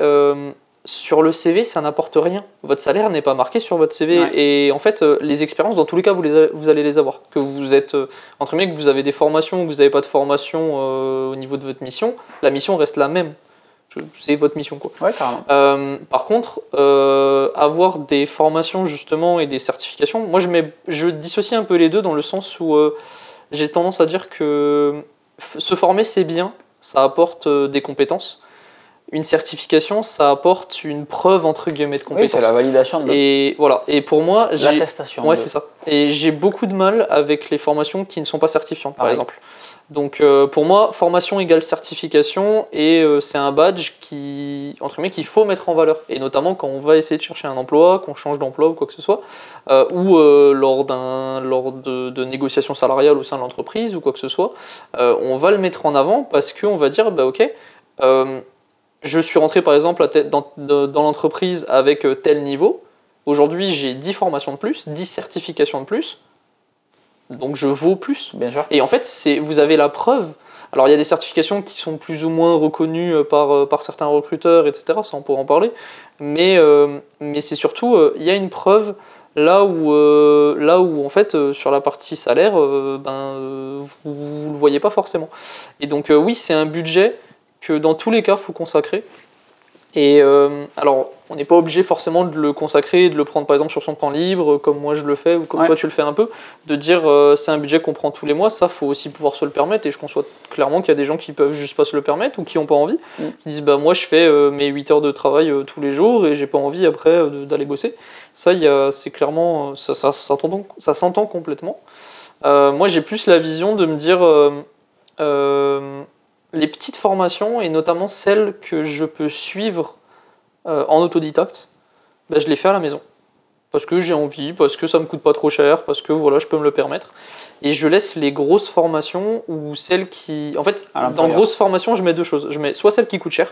sur le CV, ça n'apporte rien. Votre salaire n'est pas marqué sur votre CV. Et en fait, euh, les expériences, dans tous les cas, vous, les, vous allez les avoir. Que vous êtes, euh, entre guillemets, que vous avez des formations ou que vous n'avez pas de formation euh, au niveau de votre mission, la mission reste la même. C'est votre mission, quoi. Ouais, carrément. par contre, avoir des formations, justement, et des certifications, moi, je, mets, je dissocie un peu les deux dans le sens où j'ai tendance à dire que se former, c'est bien, ça apporte des compétences une certification, ça apporte une preuve entre guillemets de compétence. Oui, c'est la validation de. Et voilà. Et pour moi, l'attestation. Ouais, c'est ça. Et j'ai beaucoup de mal avec les formations qui ne sont pas certifiantes, par exemple. Donc euh, pour moi, formation égale certification et euh, c'est un badge qui entre guillemets qu'il faut mettre en valeur. Et notamment quand on va essayer de chercher un emploi, qu'on change d'emploi ou quoi que ce soit, euh, ou lors d'un lors de, de négociations salariales au sein de l'entreprise ou quoi que ce soit, on va le mettre en avant parce qu'on va dire bah ok je suis rentré par exemple dans, l'entreprise avec euh, tel niveau. Aujourd'hui, j'ai 10 formations de plus, 10 certifications de plus. Donc je vaux plus. Bien sûr. Et en fait, c'est, vous avez la preuve. Alors il y a des certifications qui sont plus ou moins reconnues euh, par, euh, par certains recruteurs, etc. Ça, on pourra en parler. Mais, mais c'est surtout, il y a une preuve là où, là où en fait, sur la partie salaire, ben, vous ne le voyez pas forcément. Et donc oui, c'est un budget que dans tous les cas, il faut consacrer. Et euh, alors, on n'est pas obligé forcément de le consacrer, de le prendre par exemple sur son temps libre, comme moi je le fais, ou comme toi tu le fais un peu, de dire euh, c'est un budget qu'on prend tous les mois, ça faut aussi pouvoir se le permettre, et je conçois clairement qu'il y a des gens qui peuvent juste pas se le permettre, ou qui n'ont pas envie, mm. qui disent bah moi je fais euh, mes 8 heures de travail tous les jours, et j'ai pas envie après d'aller bosser. Ça, c'est clairement, ça, ça, ça s'entend complètement. moi j'ai plus la vision de me dire les petites formations, et notamment celles que je peux suivre euh, en autodidacte, ben, je les fais à la maison. Parce que j'ai envie, parce que ça me coûte pas trop cher, parce que voilà, je peux me le permettre. Et je laisse les grosses formations ou celles qui. En fait, dans grosses formations, je mets deux choses. Je mets soit celles qui coûtent cher,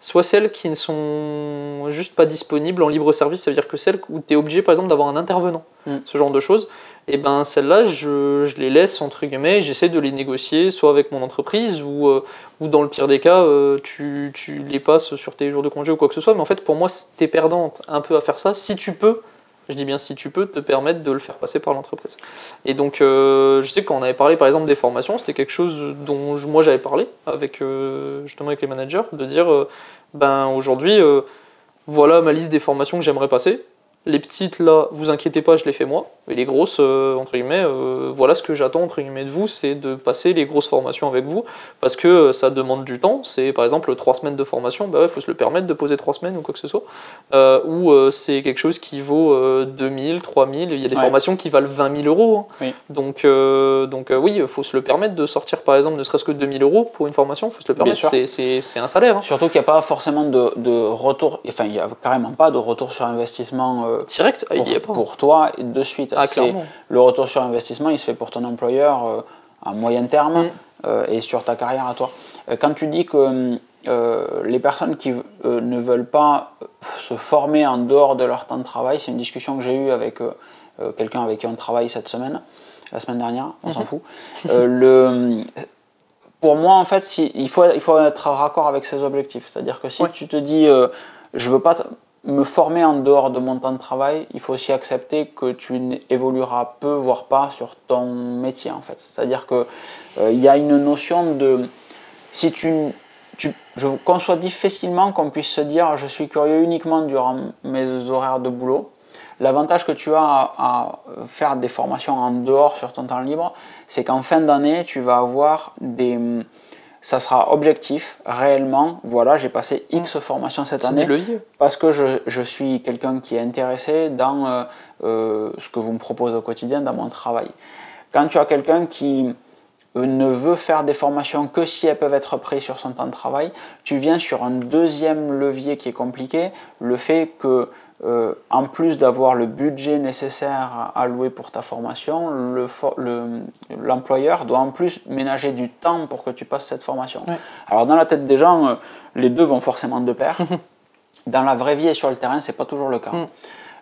soit celles qui ne sont juste pas disponibles en libre service. Ça veut dire que celles où tu es obligé, par exemple, d'avoir un intervenant. Mm. Ce genre de choses et ben celles-là, je, les laisse entre guillemets, j'essaie de les négocier soit avec mon entreprise ou, euh, dans le pire des cas, euh, tu, tu, les passes sur tes jours de congé ou quoi que ce soit. Mais en fait, pour moi, t'es perdante un peu à faire ça si tu peux. Je dis bien si tu peux te permettre de le faire passer par l'entreprise. Et donc, euh, je sais qu'on avait parlé par exemple des formations, c'était quelque chose dont moi j'avais parlé avec justement avec les managers, de dire ben aujourd'hui, voilà ma liste des formations que j'aimerais passer les petites, là, vous inquiétez pas, je les fais moi. Et les grosses, euh, entre guillemets, euh, voilà ce que j'attends, entre guillemets, de vous, c'est de passer les grosses formations avec vous, parce que euh, ça demande du temps. C'est, par exemple, trois semaines de formation, il bah faut se le permettre de poser trois semaines ou quoi que ce soit. ou c'est quelque chose qui vaut 2000, 3000, il y a des formations qui valent 20 000 euros. Hein. Donc, donc oui, il faut se le permettre de sortir, par exemple, ne serait-ce que 2000 euros pour une formation, il faut se le permettre, c'est un salaire. Hein. Surtout qu'il n'y a pas forcément de, de, retour, enfin, il n'y a carrément pas de retour sur investissement direct pour, il est pas. pour toi de suite. Ah, le retour sur investissement, il se fait pour ton employeur euh, à moyen terme mm. euh, et sur ta carrière à toi. Euh, quand tu dis que les personnes qui ne veulent pas se former en dehors de leur temps de travail, c'est une discussion que j'ai eue avec quelqu'un avec qui on travaille cette semaine, la semaine dernière, on s'en mm-hmm. fout. le, pour moi, en fait, si, il, faut, il faut être raccord avec ses objectifs. C'est-à-dire que si tu te dis, je veux pas me former en dehors de mon temps de travail, il faut aussi accepter que tu évolueras peu, voire pas, sur ton métier en fait. C'est-à-dire qu'il euh, il y a une notion de... Si tu, tu, je conçois difficilement qu'on puisse se dire je suis curieux uniquement durant mes horaires de boulot. L'avantage que tu as à, faire des formations en dehors sur ton temps libre, c'est qu'en fin d'année, tu vas avoir des ça sera objectif, réellement, voilà, j'ai passé X mm. formations cette année, parce que je, je suis quelqu'un qui est intéressé dans euh, euh, ce que vous me proposez au quotidien, dans mon travail. Quand tu as quelqu'un qui ne veut faire des formations que si elles peuvent être prises sur son temps de travail, tu viens sur un deuxième levier qui est compliqué, le fait que euh, en plus d'avoir le budget nécessaire à allouer pour ta formation, l'employeur doit en plus ménager du temps pour que tu passes cette formation. Alors dans la tête des gens, euh, les deux vont forcément de pair. dans la vraie vie et sur le terrain, c'est pas toujours le cas. Mm.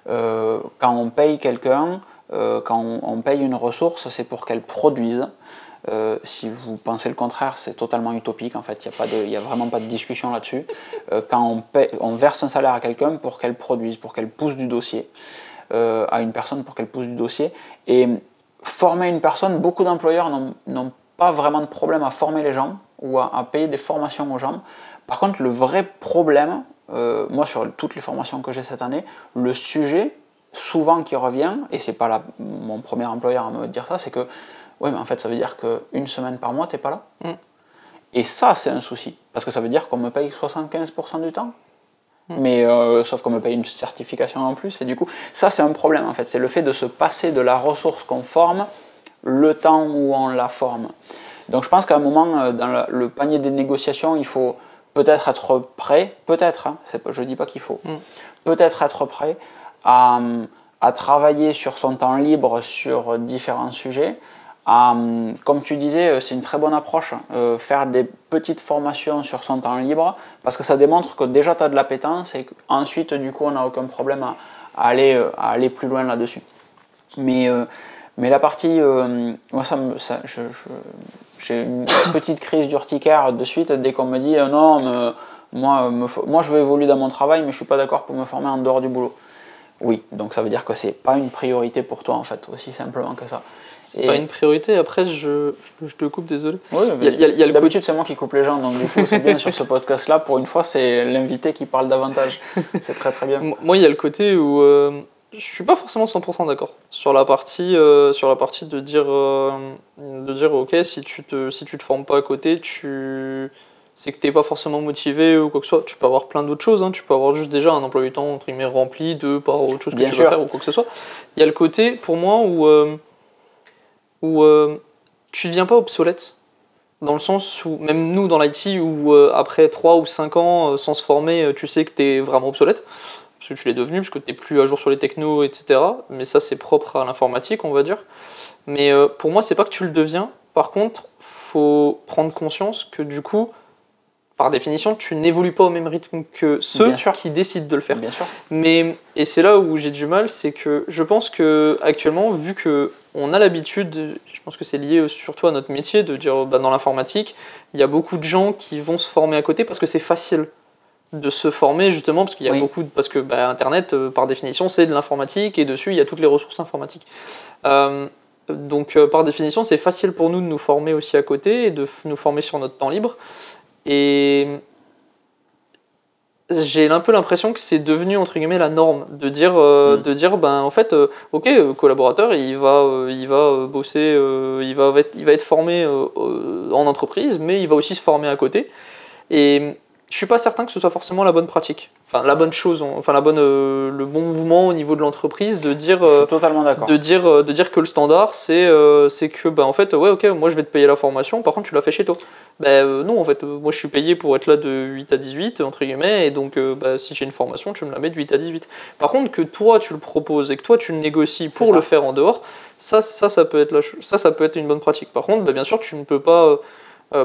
Euh, quand on paye quelqu'un, quand on, paye une ressource, c'est pour qu'elle produise. Euh, si vous pensez le contraire, c'est totalement utopique. En fait, il n'y a, vraiment pas de discussion là-dessus. Euh, quand on, verse un salaire à quelqu'un pour qu'elle produise, pour qu'elle pousse du dossier, euh, à une personne pour qu'elle pousse du dossier. Et former une personne, beaucoup d'employeurs n'ont pas vraiment de problème à former les gens ou à, payer des formations aux gens. Par contre, le vrai problème, moi sur toutes les formations que j'ai cette année, le sujet souvent qui revient, et c'est pas mon premier employeur à me dire ça, c'est que oui, mais en fait, ça veut dire qu'une semaine par mois, tu n'es pas là. Mm. Et ça, c'est un souci. Parce que ça veut dire qu'on me paye 75% du temps. Mm. Mais euh, sauf qu'on me paye une certification en plus. Et du coup, ça, c'est un problème en fait. C'est le fait de se passer de la ressource qu'on forme le temps où on la forme. Donc je pense qu'à un moment, euh, dans le panier des négociations, il faut peut-être être prêt, peut-être, hein, je ne dis pas qu'il faut, mm. peut-être être prêt à, à, travailler sur son temps libre sur différents sujets, comme tu disais, euh, c'est une très bonne approche, euh, faire des petites formations sur son temps libre, parce que ça démontre que déjà tu as de l'appétence et qu'ensuite, du coup, on n'a aucun problème à, aller, à aller plus loin là-dessus. Mais, mais la partie, moi, ça, j'ai une petite crise d'urticaire de suite dès qu'on me dit non, moi, moi je veux évoluer dans mon travail, mais je suis pas d'accord pour me former en dehors du boulot. Oui, donc ça veut dire que c'est pas une priorité pour toi en fait, aussi simplement que ça. C'est pas une priorité. Après, je, je te coupe, désolé. Oui, d'habitude, c'est moi qui coupe les gens, donc du coup, c'est bien sur ce podcast-là. Pour une fois, c'est l'invité qui parle davantage. C'est très très bien. Moi, il y a le côté où euh, je suis pas forcément 100% d'accord sur la partie, euh, sur la partie de dire, euh, de dire, ok, si tu te, si tu te formes pas à côté, tu c'est que tu n'es pas forcément motivé ou quoi que ce soit. Tu peux avoir plein d'autres choses, hein. tu peux avoir juste déjà un emploi du temps entre guillemets rempli de par autre chose que tu veux faire ou quoi que ce soit. Il y a le côté pour moi où où euh, tu ne deviens pas obsolète? Dans le sens où, même nous dans l'IT, où euh, après 3 ou 5 ans euh, sans se former, tu sais que tu es vraiment obsolète, parce que tu l'es devenu, parce que tu n'es plus à jour sur les technos, etc. Mais ça, c'est propre à l'informatique, on va dire. Mais pour moi, c'est pas que tu le deviens. Par contre, faut prendre conscience que du coup, par définition, tu n'évolues pas au même rythme que ceux qui décident de le faire. Bien sûr. Mais et c'est là où j'ai du mal, c'est que je pense que actuellement, vu que on a l'habitude, je pense que c'est lié surtout à notre métier, de dire bah, dans l'informatique, il y a beaucoup de gens qui vont se former à côté parce que c'est facile de se former justement parce qu'il y a beaucoup de, parce que bah, internet euh, par définition c'est de l'informatique et dessus il y a toutes les ressources informatiques. Euh, donc euh, par définition c'est facile pour nous de nous former aussi à côté et de nous former sur notre temps libre. Et j'ai un peu l'impression que c'est devenu entre guillemets la norme de dire euh, mm. de dire ben en fait euh, ok euh, collaborateur il va il va bosser il va être, il va être formé en entreprise mais il va aussi se former à côté et je suis pas certain que ce soit forcément la bonne pratique enfin la bonne chose enfin la bonne le bon mouvement au niveau de l'entreprise de dire totalement d'accord de dire de dire que le standard c'est c'est que ben en fait ouais ok moi je vais te payer la formation par contre tu l'as fait chez toi ben euh, non, en fait, euh, moi je suis payé pour être là de 8 à 18, entre guillemets, et donc euh, bah, si j'ai une formation, tu me la mets de 8 à 18. Par contre, que toi tu le proposes et que toi tu le négocies pour le faire en dehors, ça, ça, ça, peut être la, ça, ça peut être une bonne pratique. Par contre, bah, bien sûr, tu ne peux pas,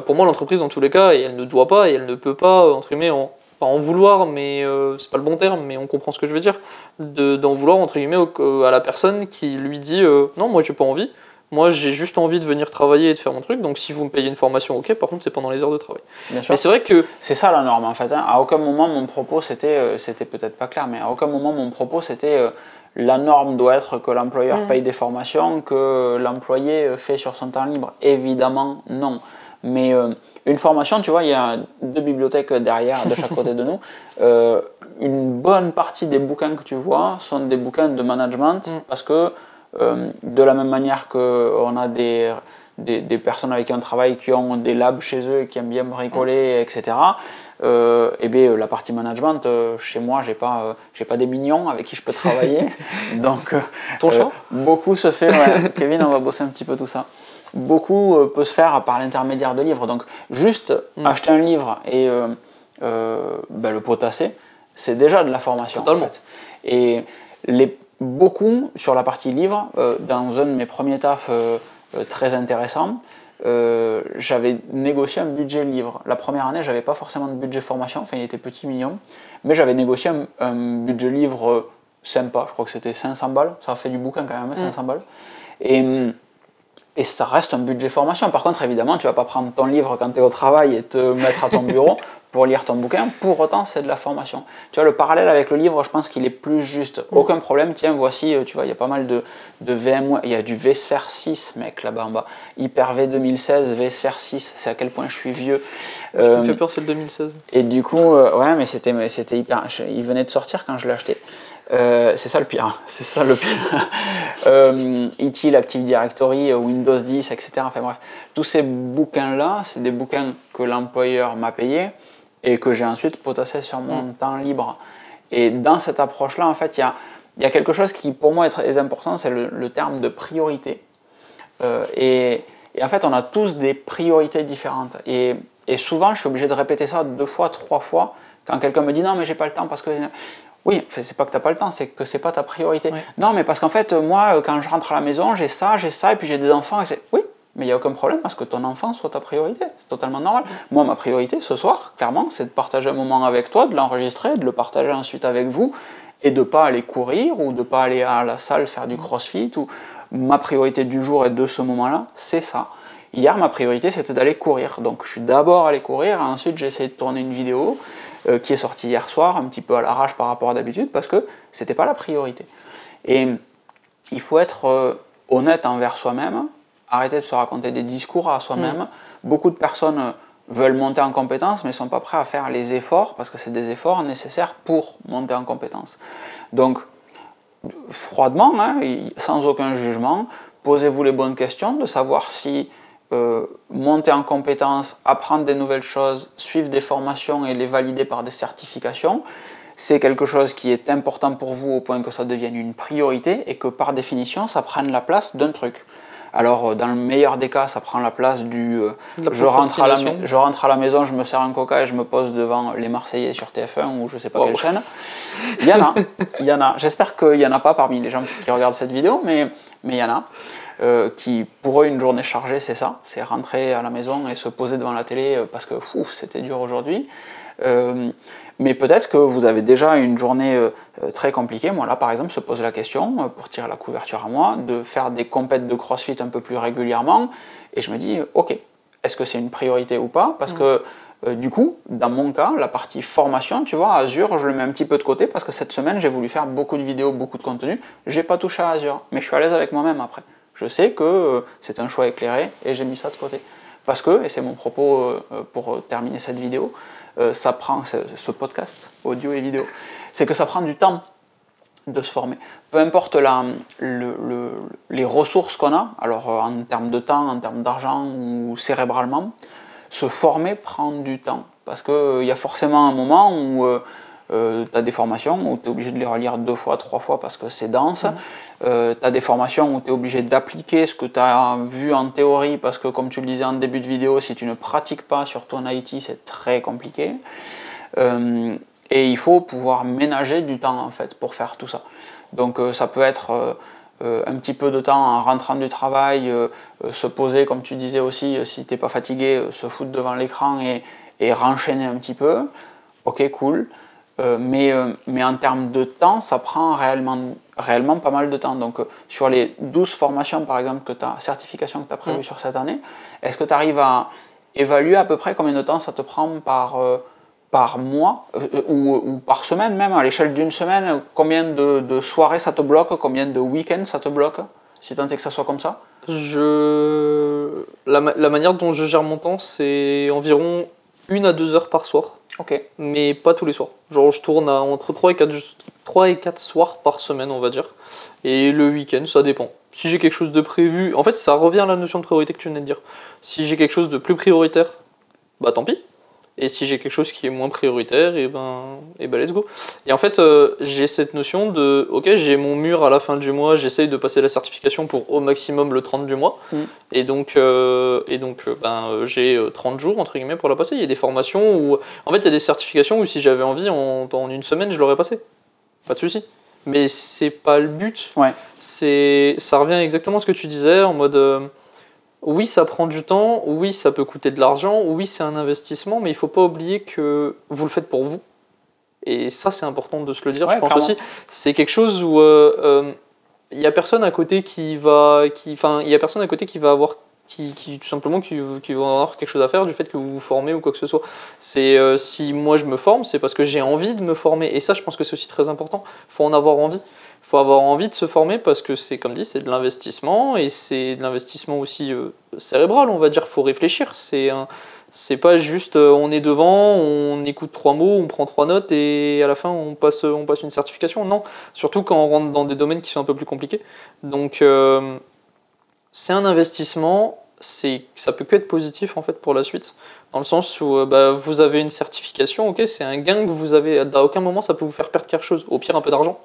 pour moi, l'entreprise dans tous les cas, et elle ne doit pas, et elle ne peut pas, entre guillemets, en, pas en vouloir, mais c'est pas le bon terme, mais on comprend ce que je veux dire, d'en vouloir, entre guillemets, à la personne qui lui dit non, moi j'ai pas envie moi, j'ai juste envie de venir travailler et de faire mon truc. Donc, si vous me payez une formation, ok. Par contre, c'est pendant les heures de travail. Bien sûr. Mais c'est vrai que c'est ça la norme en fait. Hein. À aucun moment mon propos c'était, euh, c'était peut-être pas clair, mais à aucun moment mon propos c'était euh, la norme doit être que l'employeur mm. paye des formations que l'employé euh, fait sur son temps libre. Évidemment, non. Mais une formation, tu vois, il y a deux bibliothèques derrière de chaque côté de nous. une bonne partie des bouquins que tu vois sont des bouquins de management mm. parce que euh, de la même manière qu'on a des, des, personnes avec qui on travaille qui ont des labs chez eux et qui aiment bien bricoler, etc. Euh, et bien, la partie management, euh, chez moi, j'ai pas, j'ai pas des mignons avec qui je peux travailler. Donc, Ton beaucoup se fait. Kevin, on va bosser un petit peu tout ça. Beaucoup euh, peut se faire par l'intermédiaire de livres. Donc juste Mm. acheter un livre et euh, euh, ben, le potasser, c'est déjà de la formation. en fait. Et les, beaucoup sur la partie livre, dans un de mes premiers tafs très intéressants, euh, j'avais négocié un budget livre. La première année, j'avais pas forcément de budget formation, enfin il était petit, mignon, mais j'avais négocié un, un budget livre sympa, je crois que c'était 500 balles, ça a fait du bouquin quand même, hein, 500 balles. Et, hum, et ça reste un budget formation. Par contre, évidemment, tu vas pas prendre ton livre quand tu es au travail et te mettre à ton bureau pour lire ton bouquin. Pour autant, c'est de la formation. Tu vois, le parallèle avec le livre, je pense qu'il est plus juste. Aucun problème. Tiens, voici, euh, tu vois, il y a pas mal de, de VM. Il y a du vSphere 6, mec, là-bas en bas. Hyper-V 2016, vSphere 6. C'est à quel point je suis vieux. Ce qui me Euh, fait peur, c'est le 2016. et du coup, euh, ouais, mais c'était, mais c'était hyper. je- il venait de sortir quand je l'ai acheté. Euh, c'est ça le pire. C'est ça le pire. euh, E.T., l'Active Directory, euh, Windows 10, etc. Enfin bref, tous ces bouquins-là, c'est des bouquins que l'employeur m'a payé et que j'ai ensuite potassé sur mon temps libre. Et dans cette approche-là, en fait, il y a, y a quelque chose qui, pour moi, est très important, c'est le, le terme de priorité. Euh, et, et en fait, on a tous des priorités différentes. Et, et souvent, je suis obligé de répéter ça deux fois, trois fois, quand quelqu'un me dit non, mais j'ai pas le temps parce que. Oui, c'est pas que t'as pas le temps, c'est que c'est pas ta priorité. Non, mais parce qu'en fait, moi, euh, quand je rentre à la maison, j'ai ça, j'ai ça, et puis j'ai des enfants. Et c'est... oui, mais il n'y a aucun problème parce que ton enfant soit ta priorité. C'est totalement normal. Moi, ma priorité ce soir, clairement, c'est de partager un moment avec toi, de l'enregistrer, de le partager ensuite avec vous, et de pas aller courir ou de pas aller à la salle faire du crossfit. Ou... Ma priorité du jour et de ce moment-là, c'est ça. Hier, ma priorité, c'était d'aller courir. Donc, je suis d'abord allé courir, et ensuite, j'ai essayé de tourner une vidéo euh, qui est sortie hier soir, un petit peu à l'arrache par rapport à d'habitude, parce que c'était pas la priorité. Et il faut être euh, honnête envers soi-même, arrêter de se raconter des discours à soi-même. Beaucoup de personnes veulent monter en compétence, mais ne sont pas prêts à faire les efforts, parce que c'est des efforts nécessaires pour monter en compétence. Donc, froidement, hein, sans aucun jugement, posez-vous les bonnes questions de savoir si euh, monter en compétence, apprendre des nouvelles choses, suivre des formations et les valider par des certifications, c'est quelque chose qui est important pour vous au point que ça devienne une priorité et que par définition ça prenne la place d'un truc. Alors euh, dans le meilleur des cas, ça prend la place du euh, la je, rentre à la, je rentre à la maison, je me sers un coca et je me pose devant les Marseillais sur TF1 ou je sais pas Wow. quelle chaîne. Il y en a, il y en a. J'espère qu'il n'y en a pas parmi les gens qui regardent cette vidéo, mais mais il y en a. euh, qui pour eux une journée chargée c'est ça, c'est rentrer à la maison et se poser devant la télé euh, parce que c'était dur aujourd'hui. Euh, mais peut-être que vous avez déjà une journée très compliquée. Moi là par exemple se pose la question, pour tirer la couverture à moi, de faire des compètes de crossfit un peu plus régulièrement. Et je me dis, ok, est-ce que c'est une priorité ou pas? Parce que euh, du coup, dans mon cas, la partie formation, tu vois, Azure, je le mets un petit peu de côté parce que cette semaine, j'ai voulu faire beaucoup de vidéos, beaucoup de contenu. J'ai pas touché à Azure, mais je suis à l'aise avec moi-même après. Je sais que euh, c'est un choix éclairé et j'ai mis ça de côté. Parce que, et c'est mon propos euh, euh, pour terminer cette vidéo, ça prend, ce, podcast, audio et vidéo, c'est que ça prend du temps de se former. Peu importe la, le- le- les ressources qu'on a, alors en termes de temps, en termes d'argent ou cérébralement, se former prend du temps. Parce qu'il y a forcément un moment où tu as des formations où tu es obligé de les relire deux fois, trois fois parce que c'est dense. Tu as des formations où tu es obligé d'appliquer ce que tu as vu en théorie parce que, comme tu le disais en début de vidéo, si tu ne pratiques pas, surtout en IT, c'est très compliqué. Euh, et il faut pouvoir ménager du temps en fait pour faire tout ça. Donc euh, ça peut être euh, euh, un petit peu de temps en rentrant du travail, euh, euh, se poser comme tu disais aussi, euh, si t'es pas fatigué, euh, se foutre devant l'écran et, et renchaîner un petit peu. Ok, cool. Euh, euh, mais en termes de temps, ça prend réellement, réellement pas mal de temps. Donc euh, sur les 12 formations par exemple que tu as, certifications que tu as prévues Mm. sur cette année, est-ce que tu arrives à évaluer à peu près combien de temps ça te prend par, euh, par mois euh, ou, ou par semaine même, à l'échelle d'une semaine, combien de, de soirées ça te bloque, combien de week-ends ça te bloque, si tant est que ça soit comme ça? Je... La, ma- la manière dont je gère mon temps, c'est environ une à deux heures par soir, Ok, mais pas tous les soirs. Genre, je tourne à entre 3 et 4, 3 et 4 soirs par semaine, on va dire. Et le week-end, ça dépend. Si j'ai quelque chose de prévu, en fait, ça revient à la notion de priorité que tu venais de dire. Si j'ai quelque chose de plus prioritaire, bah tant pis. Et si j'ai quelque chose qui est moins prioritaire, et ben, et ben let's go. Et en fait, euh, j'ai cette notion de, ok, j'ai mon mur à la fin du mois, j'essaye de passer la certification pour au maximum le 30 du mois. Mm. Et donc, euh, et donc euh, ben, j'ai euh, 30 jours, entre guillemets, pour la passer. Il y a des formations où, en fait, il y a des certifications où si j'avais envie, en, en une semaine, je l'aurais passé. Pas de souci. Mais c'est pas le but. Ouais. C'est, ça revient exactement à ce que tu disais, en mode... euh, oui, ça prend du temps, oui, ça peut coûter de l'argent, oui, c'est un investissement, mais il faut pas oublier que vous le faites pour vous. Et ça, c'est important de se le dire. Ouais, je pense clairement. aussi, c'est quelque chose où euh, euh, il y a personne à côté qui va, enfin, il y a personne à côté qui va avoir, qui, qui tout simplement qui, qui va avoir quelque chose à faire du fait que vous vous formez ou quoi que ce soit. C'est euh, si moi je me forme, c'est parce que j'ai envie de me former. Et ça, je pense que c'est aussi très important. Faut en avoir envie. Faut avoir envie de se former parce que c'est comme dit, c'est de l'investissement et c'est de l'investissement aussi euh, cérébral, on va dire. Faut réfléchir. C'est un, c'est pas juste euh, on est devant, on écoute trois mots, on prend trois notes et à la fin on passe, on passe une certification. Non, surtout quand on rentre dans des domaines qui sont un peu plus compliqués. Donc euh, c'est un investissement, c'est, ça peut que être positif en fait pour la suite. Dans le sens où bah, vous avez une certification, ok, c'est un gain que vous avez. À aucun moment ça peut vous faire perdre quelque chose. Au pire un peu d'argent,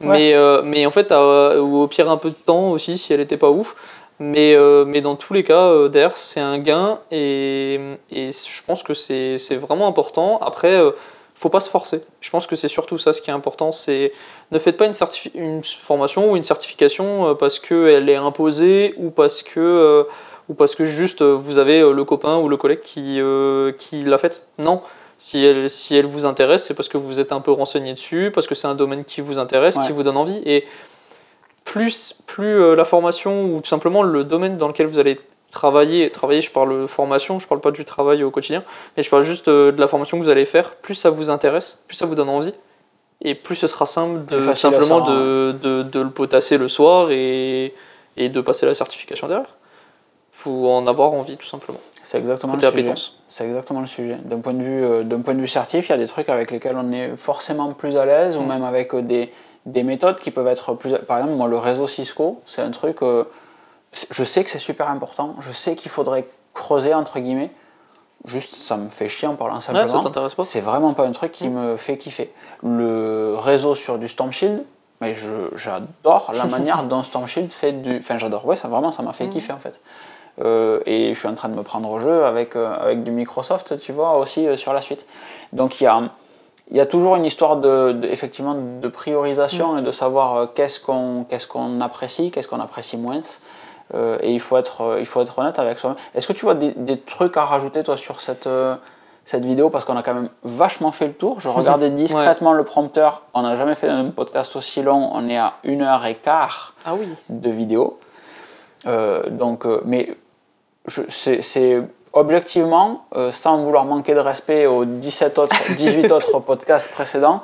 mais, euh, mais en fait, à- ou au pire un peu de temps aussi si elle était pas ouf. Mais, euh, mais dans tous les cas, euh, c'est un gain et, et je pense que c'est vraiment important. Après, euh, faut pas se forcer. Je pense que c'est surtout ça ce qui est important. C'est ne faites pas une, une formation ou une certification euh, parce qu'elle est imposée ou parce que, euh, ou parce que juste euh, vous avez euh, le copain ou le collègue qui, euh, qui l'a faite. Non. Si elle, si elle vous intéresse, c'est parce que vous êtes un peu renseigné dessus, parce que c'est un domaine qui vous intéresse, Ouais. qui vous donne envie. Et plus, plus euh, la formation ou tout simplement le domaine dans lequel vous allez travailler, travailler, je parle formation, je parle pas du travail au quotidien, mais je parle juste euh, de la formation que vous allez faire, plus ça vous intéresse, plus ça vous donne envie, et plus ce sera simple de simplement de, de, de le potasser le soir et, et de passer la certification derrière. faut en avoir envie tout simplement. C'est exactement le sujet. C'est exactement le sujet. D'un point de vue, euh, d'un point de vue certif, il y a des trucs avec lesquels on est forcément plus à l'aise, ou Mm. même avec euh, des, des méthodes qui peuvent être plus. Par exemple, moi, le réseau Cisco, c'est un truc. euh, je sais que c'est super important. Je sais qu'il faudrait creuser entre guillemets. Juste, ça me fait chier en parlant Ouais, simplement. ça t'intéresse pas C'est vraiment pas un truc qui Mm. me fait kiffer. Le réseau sur du Storm Shield, mais j'adore la manière dont Storm Shield fait du. Enfin, j'adore. Ouais, ça vraiment, ça m'a fait Mm. kiffer en fait. Euh, et je suis en train de me prendre au jeu avec, euh, avec du Microsoft, tu vois, aussi euh, sur la suite. Donc il y a, y a toujours une histoire de, de- effectivement de priorisation et de savoir qu'est-ce qu'on qu'est-ce qu'on apprécie, qu'est-ce qu'on apprécie moins. Et il faut, être, il faut être honnête avec soi-même. Est-ce que tu vois des, des trucs à rajouter toi sur cette, cette vidéo? Parce qu'on a quand même vachement fait le tour. Je regardais discrètement le prompteur. On n'a jamais fait un podcast aussi long. On est à une heure et quart Ah oui. de vidéo. Donc, mais c'est objectivement, euh, sans vouloir manquer de respect aux 17 autres, 18 autres podcasts précédents,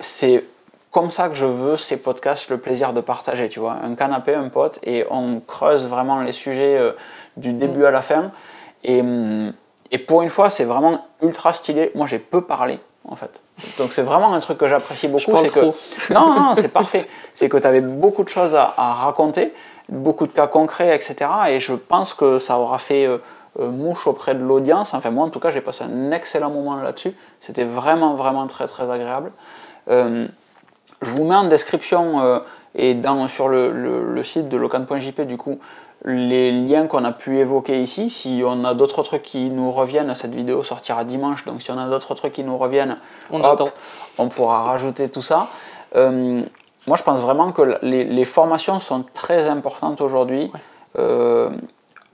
c'est comme ça que je veux ces podcasts, le plaisir de partager, tu vois. Un canapé, un pote, et on creuse vraiment les sujets euh, du début à la fin. Et, hum, et pour une fois, c'est vraiment ultra stylé. Moi, j'ai peu parlé, en fait. Donc, c'est vraiment un truc que j'apprécie beaucoup. C'est que non, non, c'est parfait. C'est que tu avais beaucoup de choses à, à raconter, beaucoup de cas concrets, etc. Et je pense que ça aura fait euh, euh, mouche auprès de l'audience. Enfin, moi, en tout cas, j'ai passé un excellent moment là-dessus. C'était vraiment, vraiment très, très agréable. Euh, je vous mets en description euh, et dans, sur le, le- le site de locan.jp, du coup, les liens qu'on a pu évoquer ici. Si on a d'autres trucs qui nous reviennent, cette vidéo sortira dimanche. Donc, si on a d'autres trucs qui nous reviennent, On Hop, on pourra rajouter tout ça. Euh, moi, je pense vraiment que les, les formations sont très importantes aujourd'hui. Euh,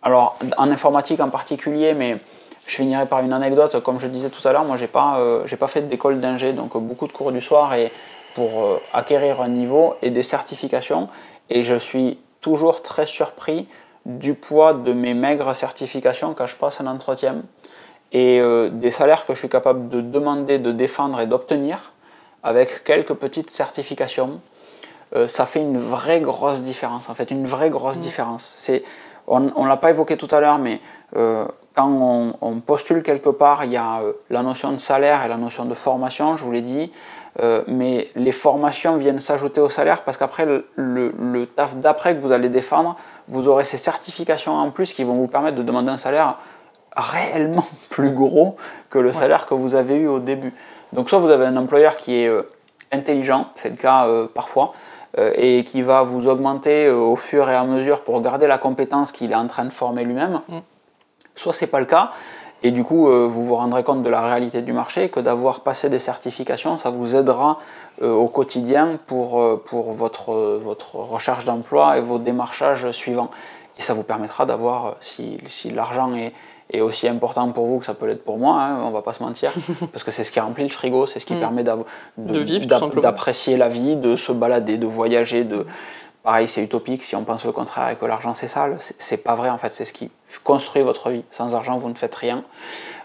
alors, en informatique en particulier, mais je finirai par une anecdote. Comme je disais tout à l'heure, moi, j'ai pas, euh, j'ai pas fait d'école d'ingé, donc beaucoup de cours du soir et pour euh, acquérir un niveau et des certifications. Et je suis toujours très surpris du poids de mes maigres certifications quand je passe un entretien et euh, des salaires que je suis capable de demander, de défendre et d'obtenir avec quelques petites certifications, euh, ça fait une vraie grosse différence. En fait, une vraie grosse différence. C'est, on ne l'a pas évoqué tout à l'heure, mais euh, quand on, on postule quelque part, il y a euh, la notion de salaire et la notion de formation, je vous l'ai dit. Mais les formations viennent s'ajouter au salaire parce qu'après le, le- le taf d'après que vous allez défendre, vous aurez ces certifications en plus qui vont vous permettre de demander un salaire réellement plus gros que le salaire que vous avez eu au début. Donc soit vous avez un employeur qui est intelligent, c'est le cas parfois, et qui va vous augmenter au fur et à mesure pour garder la compétence qu'il est en train de former lui-même. Mm. Soit c'est pas le cas, et du coup, euh, vous vous rendrez compte de la réalité du marché, que d'avoir passé des certifications, ça vous aidera euh, au quotidien pour, euh, pour votre, votre recherche d'emploi et vos démarchages suivants. Et ça vous permettra d'avoir, si, si l'argent est, est, aussi important pour vous que ça peut l'être pour moi, hein, on va pas se mentir, parce que c'est ce qui remplit le frigo, c'est ce qui mm. permet d'apprécier la vie, de se balader, de voyager, de, Pareil, c'est utopique si on pense le contraire et que l'argent c'est sale. C'est pas vrai en fait, c'est ce qui construit votre vie. Sans argent, vous ne faites rien.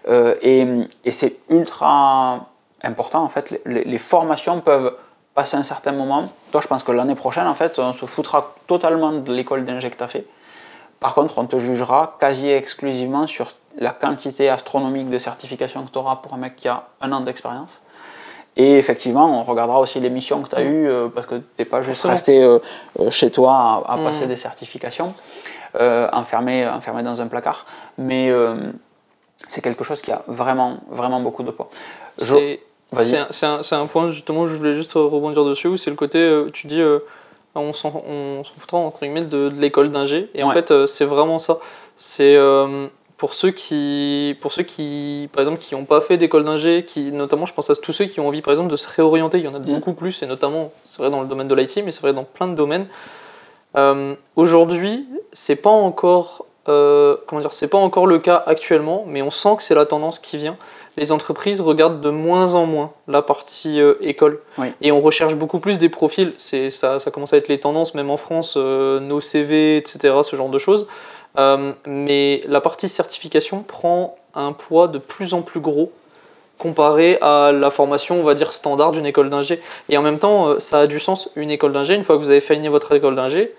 Euh, et, c'est ultra important en fait. Les, formations peuvent passer un certain moment. Toi, je pense que l'année prochaine, en fait, on se foutra totalement de l'école d'ingé que tu as fait. Par contre, on te jugera quasi exclusivement sur la quantité astronomique de certifications que tu auras pour un mec qui a un an d'expérience. Et effectivement, on regardera aussi les missions que tu as eues, euh, parce que tu n'es pas juste resté euh, euh, chez toi à, passer mm. des certifications, enfermé, enfermé dans un placard. Mais c'est quelque chose qui a vraiment, vraiment beaucoup de poids. C'est un, un, point, justement, je voulais juste rebondir dessus, c'est le côté, tu dis, on s'en foutra, entre guillemets, de, de l'école d'ingé. Et en fait, c'est vraiment ça. C'est pour ceux qui, pour ceux qui, par exemple, qui n'ont pas fait d'école d'ingé, qui, notamment, je pense à tous ceux qui ont envie, par exemple, de se réorienter. Il y en a mm. beaucoup plus, et notamment, c'est vrai dans le domaine de l'IT, mais c'est vrai dans plein de domaines. Euh, Aujourd'hui, c'est pas encore, euh, comment dire, c'est pas encore le cas actuellement, mais on sent que c'est la tendance qui vient. Les entreprises regardent de moins en moins la partie euh, école, et on recherche beaucoup plus des profils. C'est ça, ça commence à être les tendances, même en France, euh, nos CV, etc., ce genre de choses. Euh, mais la partie certification prend un poids de plus en plus gros comparé à la formation, on va dire, standard d'une école d'ingé. Et en même temps, ça a du sens, une école d'ingé, une fois que vous avez fini votre école d'ingé,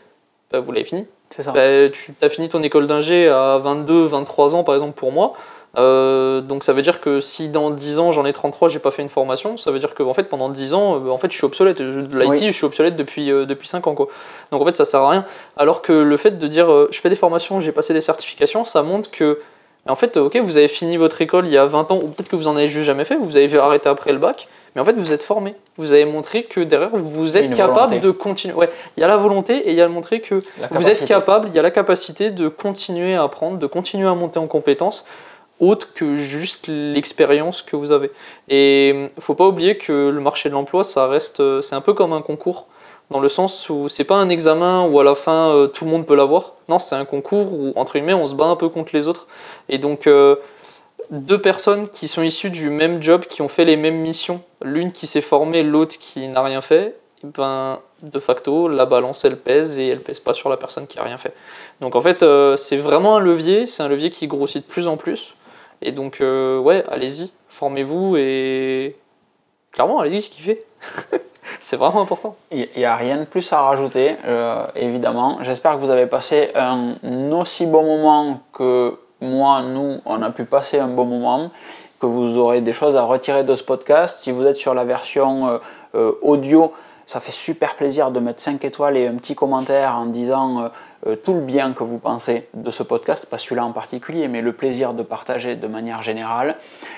bah, vous l'avez fini. C'est ça. Bah, tu as fini ton école d'ingé à 22, 23 ans, par exemple, pour moi. Euh, donc ça veut dire que si dans 10 ans j'en ai 33, j'ai pas fait une formation, ça veut dire que en fait pendant 10 ans, euh, en fait je suis obsolète. De l'IT, je suis obsolète depuis, euh, depuis 5 ans quoi. Donc en fait ça sert à rien. Alors que le fait de dire je fais des formations, j'ai passé des certifications, ça montre que en fait ok vous avez fini votre école il y a 20 ans ou peut-être que vous en avez juste jamais fait, vous avez arrêté après le bac. Mais en fait, vous êtes formé. Vous avez montré que derrière, vous êtes capable de continuer. Ouais, il y a la volonté et il y a le montrer que vous êtes capable, il y a la capacité de continuer à apprendre, de continuer à monter en compétences autre que juste l'expérience que vous avez. Et il faut pas oublier que le marché de l'emploi, ça reste, euh, c'est un peu comme un concours, dans le sens où c'est pas un examen où à la fin euh, tout le monde peut l'avoir. Non, c'est un concours où entre guillemets on se bat un peu contre les autres. Et donc euh, deux personnes qui sont issues du même job, qui ont fait les mêmes missions, l'une qui s'est formée, l'autre qui n'a rien fait, ben de facto la balance elle pèse et elle pèse pas sur la personne qui a rien fait. Donc en fait c'est vraiment un levier, c'est un levier qui grossit de plus en plus. Et donc, euh, ouais, allez-y, formez-vous et clairement, allez-y, kiffez. c'est vraiment important. Il n'y a rien de plus à rajouter, euh, évidemment. J'espère que vous avez passé un aussi bon moment que moi, nous, on a pu passer un bon moment, que vous aurez des choses à retirer de ce podcast. Si vous êtes sur la version euh, audio, ça fait super plaisir de mettre 5 étoiles et un petit commentaire en disant euh, tout le bien que vous pensez de ce podcast, pas celui-là en particulier, mais le plaisir de partager de manière générale.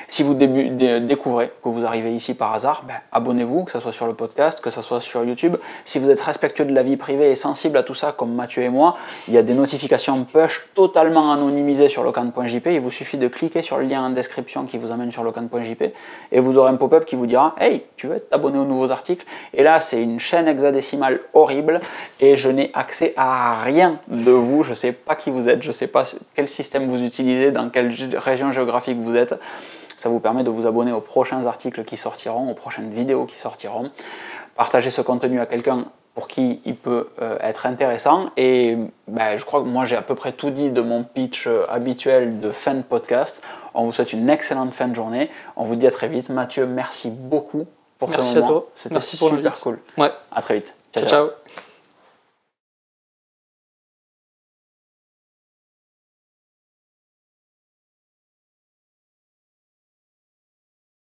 Si vous découvrez que vous arrivez ici par hasard, ben, abonnez-vous, que ce soit sur le podcast, que ce soit sur YouTube. Si vous êtes respectueux de la vie privée et sensible à tout ça, comme Mathieu et moi, il y a des notifications push totalement anonymisées sur locan.jp. Il vous suffit de cliquer sur le lien en description qui vous amène sur locan.jp et vous aurez un pop-up qui vous dira Hey, tu veux t'abonner aux nouveaux articles? Et là, c'est une chaîne hexadécimale horrible et je n'ai accès à rien de vous, je ne sais pas qui vous êtes, je ne sais pas quel système vous utilisez, dans quelle région géographique vous êtes. Ça vous permet de vous abonner aux prochains articles qui sortiront, aux prochaines vidéos qui sortiront. Partagez ce contenu à quelqu'un pour qui il peut euh, être intéressant. Et ben, je crois que moi j'ai à peu près tout dit de mon pitch euh, habituel de fin de podcast. On vous souhaite une excellente fin de journée. On vous dit à très vite. Mathieu, merci beaucoup pour merci ce moment. Merci à toi. C'était super cool. Ouais. À très vite. ciao. ciao.